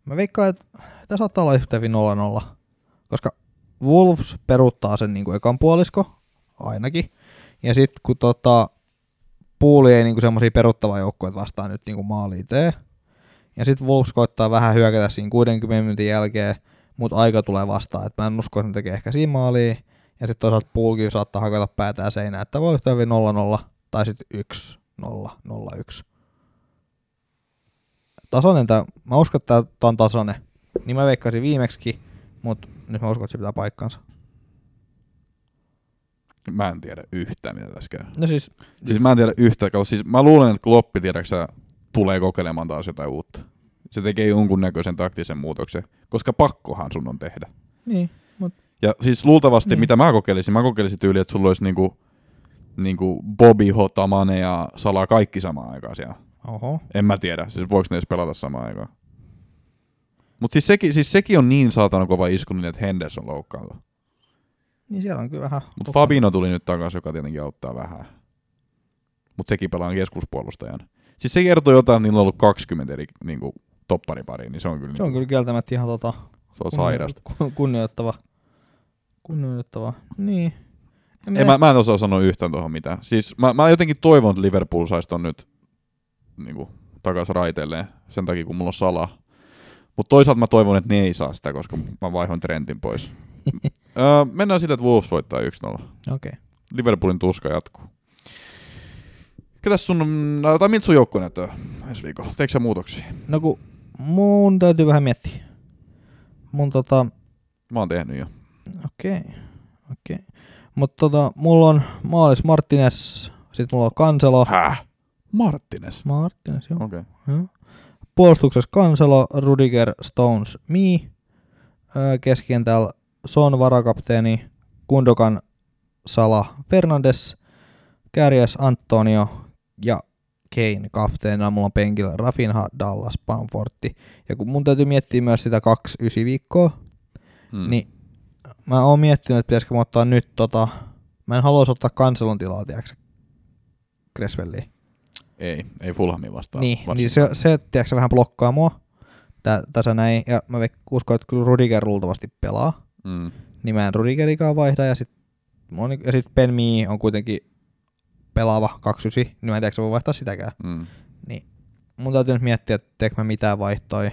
Mä veikkaan, että tämä saattaa olla yhtä hyvin 0-0, koska Wolves peruuttaa sen niinku ekan puolisko, ainakin. Ja sitten kun tota, Puuli ei niinku semmoisia peruttavia joukkueita vastaan nyt niinku maaliin tee. Ja sitten Wolves koittaa vähän hyökätä siinä 60 minuutin jälkeen, mutta aika tulee vastaan. Et mä en usko, että ne tekee ehkä siinä maaliin. Ja sitten toisaalta Puulkin saattaa hakata päätään seinään, että voi yhtä hyvin 0-0 tai sitten 1-0-0-1. Tasainen tää, mä uskon, että tää on tasainen. Niin mä veikkasin viimeksi, mutta nyt mä uskon, että se pitää paikkansa. Mä en tiedä yhtään, mitä tässä käy. No siis, Siis mä en tiedä yhtään. kato, Siis mä luulen, että Kloppi, tiedäksä, tulee kokeilemaan taas jotain uutta. Se tekee jonkun näköisen taktisen muutoksen, koska pakkohan sun on tehdä. niin, mut Ja siis luultavasti, Niin. mitä mä kokeilisin, mä kokeilisin tyyli, että sulla olisi niinku, niinku Bobby, Hotamane ja Sala kaikki samaan aikaan siellä. oho. En mä tiedä, siis voiko ne edes pelata samaan aikaan. Mutta siis sekin, siis sekin on niin saatana kova isku, niin että Henderson loukkaantui. Niin siellä on kyllä vähän... Mutta Fabino tuli nyt takaisin, joka tietenkin auttaa vähän. Mutta sekin pelaa keskuspuolustajan. Siis se kertoo jotain, että niillä on ollut 20 eri niinku, topparipariin, niin se on kyllä, Se on niinku, kyllä kieltämättä ihan tota... se on sairasta. kun- Kunnioittava. Kunnioittava. Niin. En En, mä, mä en osaa sanoa yhtään tuohon mitään. Siis mä, mä jotenkin toivon, että Liverpool saisi ton nyt niinku, takaisin raiteilleen sen takia, kun mulla on sala. Mutta toisaalta mä toivon, että ne ei saa sitä, koska mä vaihoin Trentin pois. öö, mennään sille, että Wolves voittaa 1-0. Okei. Okay. Liverpoolin tuska jatkuu. Ketäs sun, no, tai miltä sun joukko näyttää ensi viikolla? Teekö sä muutoksia? No kun mun täytyy vähän miettiä. Mun tota... Mä oon tehnyt jo. Okei. Okay. Okei. Okay. Mutta tota, mulla on Maalis Martinez, sit mulla on Kanselo. Häh? Martinez? Martinez, joo. Okei. Okay. joo. Puolustuksessa Kanselo, Rudiger, Stones, Mi. Keskikentällä Son varakapteeni, Kundokan, Sala, Fernandes, Kärjäs, Antonio ja Kane kapteenina. Mulla on penkillä Rafinha, Dallas, Pamfortti. Ja kun mun täytyy miettiä myös sitä kaksi ysi viikkoa, Mm. niin mä oon miettinyt, että pitäisikö mä ottaa nyt tota... Mä en haluaisi ottaa Cancelon tilaa, tiedätkö Creswelliin. Ei, ei Fulhamin vastaan. Niin, varsinkaan. niin se, se tiedätkö, vähän blokkaa mua tä, tässä näin. Ja mä uskon, että kyllä Rudiger luultavasti pelaa. Mm. Niin mä en Rudigerikaan vaihda. Ja sitten ja sit Ben Mee on kuitenkin pelaava 29, niin mä en tiedä, voi vaihtaa sitäkään. Mm. Mun täytyy nyt miettiä, että teekö mä mitään vaihtoja.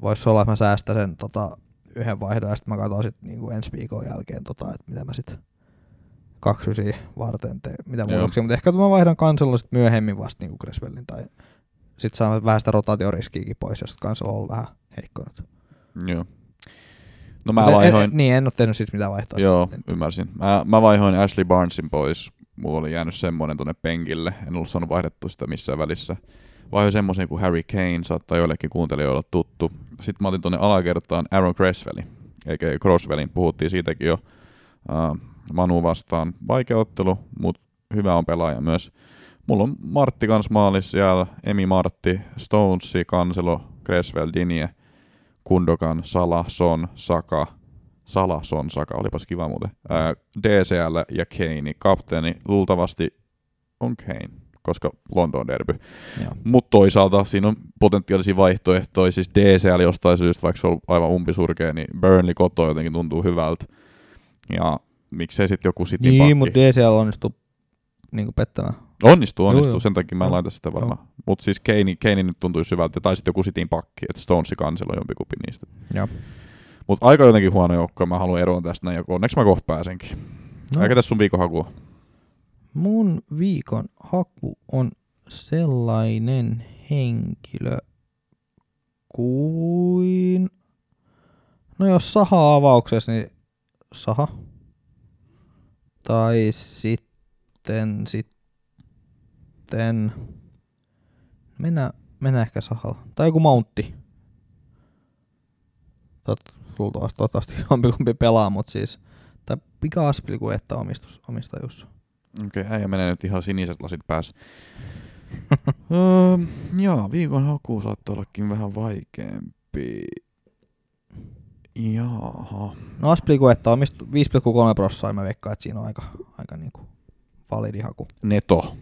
Voisi olla, että mä säästän sen tota, yhden vaihdon ja sitten mä katson sitten niinku ensi viikon jälkeen, tota, että mitä mä sitten 29 varten teen, mitä muutoksia. Mutta ehkä mä vaihdan kansalla sit myöhemmin vasta niinku Creswellin tai sitten saa vähän sitä rotaatioriskiäkin pois, jos kansalla on vähän heikko nyt. Joo. No mä Mut vaihoin, En, niin, en ole tehnyt siis mitään vaihtoa. joo, ymmärsin. Mä, mä vaihoin Ashley Barnesin pois. Mulla oli jäänyt semmonen tonne penkille. En ollut saanut vaihdettua sitä missään välissä. Vaihoin semmoisen kuin Harry Kane, saattaa joillekin kuuntelijoille olla tuttu. Sitten mä otin tonne alakertaan Aaron Cresswellin, eikä Crosswellin, puhuttiin siitäkin jo. Uh, Manu vastaan vaikea ottelu, mutta hyvä on pelaaja myös. Mulla on Martti kans maalissa siellä, Emi Martti, Stonesi, Kanselo, Cresswell, Dinie, Kundokan, Sala, Son, Saka, Sala, Son, Saka, olipas kiva muuten. Ää, DCL ja Kane, kapteeni, luultavasti on Kane, koska Lontoon derby. Mutta toisaalta siinä on potentiaalisia vaihtoehtoja, siis DCL jostain syystä, vaikka se on aivan umpisurkea, niin Burnley koto jotenkin tuntuu hyvältä. Ja miksei sitten joku Cityn Niin, mutta DCL onnistuu niinku pettämään. Onnistuu, onnistuu, joo. sen takia mä en Joo. laita sitä varmaan. Mutta siis Kane, Kane nyt tuntuisi hyvältä, tai sitten joku Cityn pakki, että Stonesi kanselo jompikumpi niistä. Joo. Mutta aika jotenkin huono joukko, mä haluan eroon tästä näin, onneksi mä kohta pääsenkin. No. Eikä tässä sun viikon hakua. mun viikon haku on sellainen henkilö kuin... No jos Saha avauksessa, niin Saha. Tai sitten, sitten... Mennään, mennään ehkä Sahalla. Tai joku Mountti. Luultavasti, toivottavasti jompikumpi pelaa, mutta siis... Tai Pika Aspili kuin että omistus, omistajuus. Okei, okay, äijä menee nyt ihan siniset lasit päässä. öö, joo, viikon haku saattoi ollakin vähän vaikeampi. Jaha. No Aspilicuetta on 5,3 prossaa, ja mä veikkaan, että siinä on aika, aika niinku validi haku. Neto.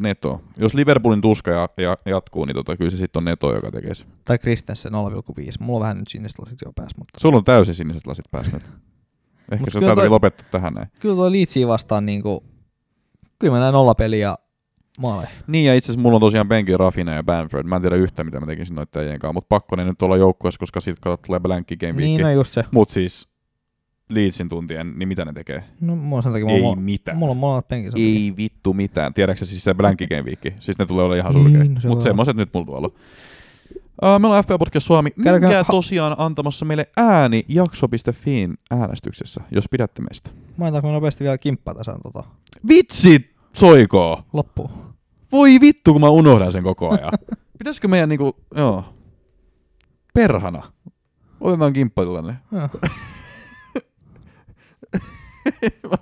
Neto. Jos Liverpoolin tuska ja, ja, jatkuu, niin tota, kyllä se sitten on Neto, joka tekee se. Tai Kristensen 0,5. Mulla on vähän nyt siniset lasit jo päässä, mutta... Sulla on täysin siniset lasit päässä nyt. Ehkä se täytyy lopettaa tähän näin. Kyllä tuo Leedsiä vastaan niinku... Kyllä mä näen nolla peliä maaleja. Niin, ja itse asiassa mulla on tosiaan Benki, Rafina ja Banford. Mä en tiedä yhtään, mitä mä tekisin noiden äijien kanssa, mutta pakko ne nyt olla joukkueessa, koska sit katsot tulee blankki game week. Niin, no just se. Mut siis Leedsin tuntien, niin mitä ne tekee? No mulla on sen takia, Ei mulla, mitään. mulla on molemmat penkissä. Ei vittu mitään. Tiedätkö siis se blankki game week? Siis ne tulee olla ihan surkea. Niin, no se Mutta voi semmoset nyt mulla tuolla. Uh, me ollaan FP Podcast Suomi, Käydäänkö- mikä tosiaan antamassa meille ääni jakso.fiin äänestyksessä, jos pidätte meistä. Mainitaanko me nopeasti vielä kimppaa tässä tota Vitsi, soikoo! loppuun? Voi vittu, kun mä unohdan sen koko ajan. Pitäisikö meidän niinku, joo, perhana. Otetaan kimppatilanne.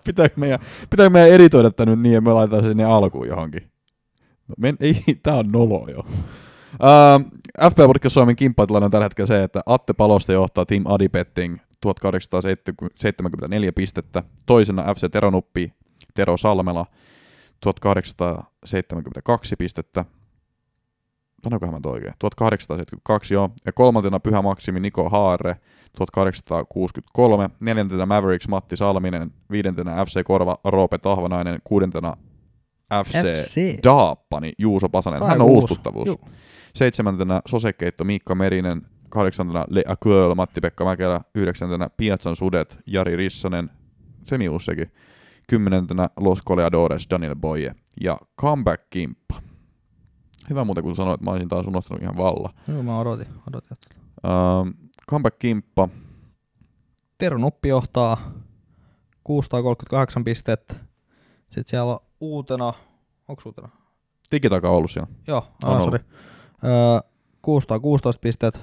Pitääkö, meidän, pitääkö meidän editoida tää nyt niin, että me laitetaan sinne alkuun johonkin? No, men, ei, tää on nolo jo. Uh, FP Podcast Suomen kimppatilanne on tällä hetkellä se, että Atte Palosta johtaa Team Adipetting 1874 pistettä. Toisena FC Teronuppi Tero Salmela 1872 pistettä. Sanoinkohan mä toi oikein? 1872, joo. Ja kolmantena Pyhä Maksimi Niko Haare 1863. Neljäntenä Mavericks Matti Salminen. Viidentenä FC Korva Roope Tahvanainen. Kuudentena FC, FC. Daappani Juuso Pasanen. Hän on uusi. uustuttavuus. Juu. Seitsemäntenä Sosekeitto Miikka Merinen. Kahdeksantena Le Acuel Matti-Pekka Mäkelä. Yhdeksäntenä Piatsan Sudet Jari Rissanen. Semi. Kymmenentenä Los Coleadores Daniel Boye. Ja Comeback Kimppa. Hyvä muuten, kun sanoit, että mä olisin taas unohtanut ihan valla. Joo, mä odotin. odotin. että- Um, comeback Kimppa. Tero Nuppi johtaa 638 pistettä. Sitten siellä on uutena, onko uutena? Digitaka on ollut siellä. Joo, On ah, sorry. Öö, 616 pistet.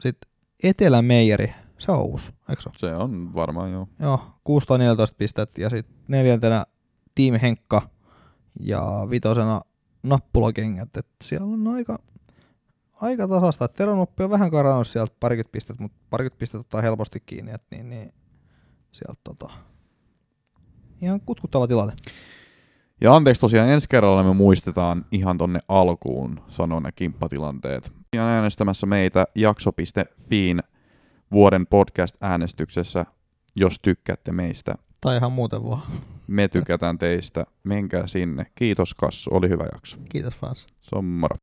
Sitten Etelämeijeri, se on uusi, eikö se? Se on varmaan joo. Joo, 614 pistet. Ja sitten neljäntenä Team Henkka ja vitosena Nappulakengät. Et siellä on aika, aika tasasta. Et Tero Nuppi on vähän karannut sieltä parikymmentä pistettä, mutta parikymmentä pistettä ottaa helposti kiinni. Et niin, niin, sieltä tota, ihan kutkuttava tilanne. Ja anteeksi tosiaan, ensi kerralla me muistetaan ihan tonne alkuun sanoa ne kimppatilanteet. Ja äänestämässä meitä jakso.fiin vuoden podcast-äänestyksessä, jos tykkäätte meistä. Tai ihan muuten vaan. Me tykätään teistä. Menkää sinne. Kiitos Kassu, oli hyvä jakso. Kiitos Frans. Se on moro.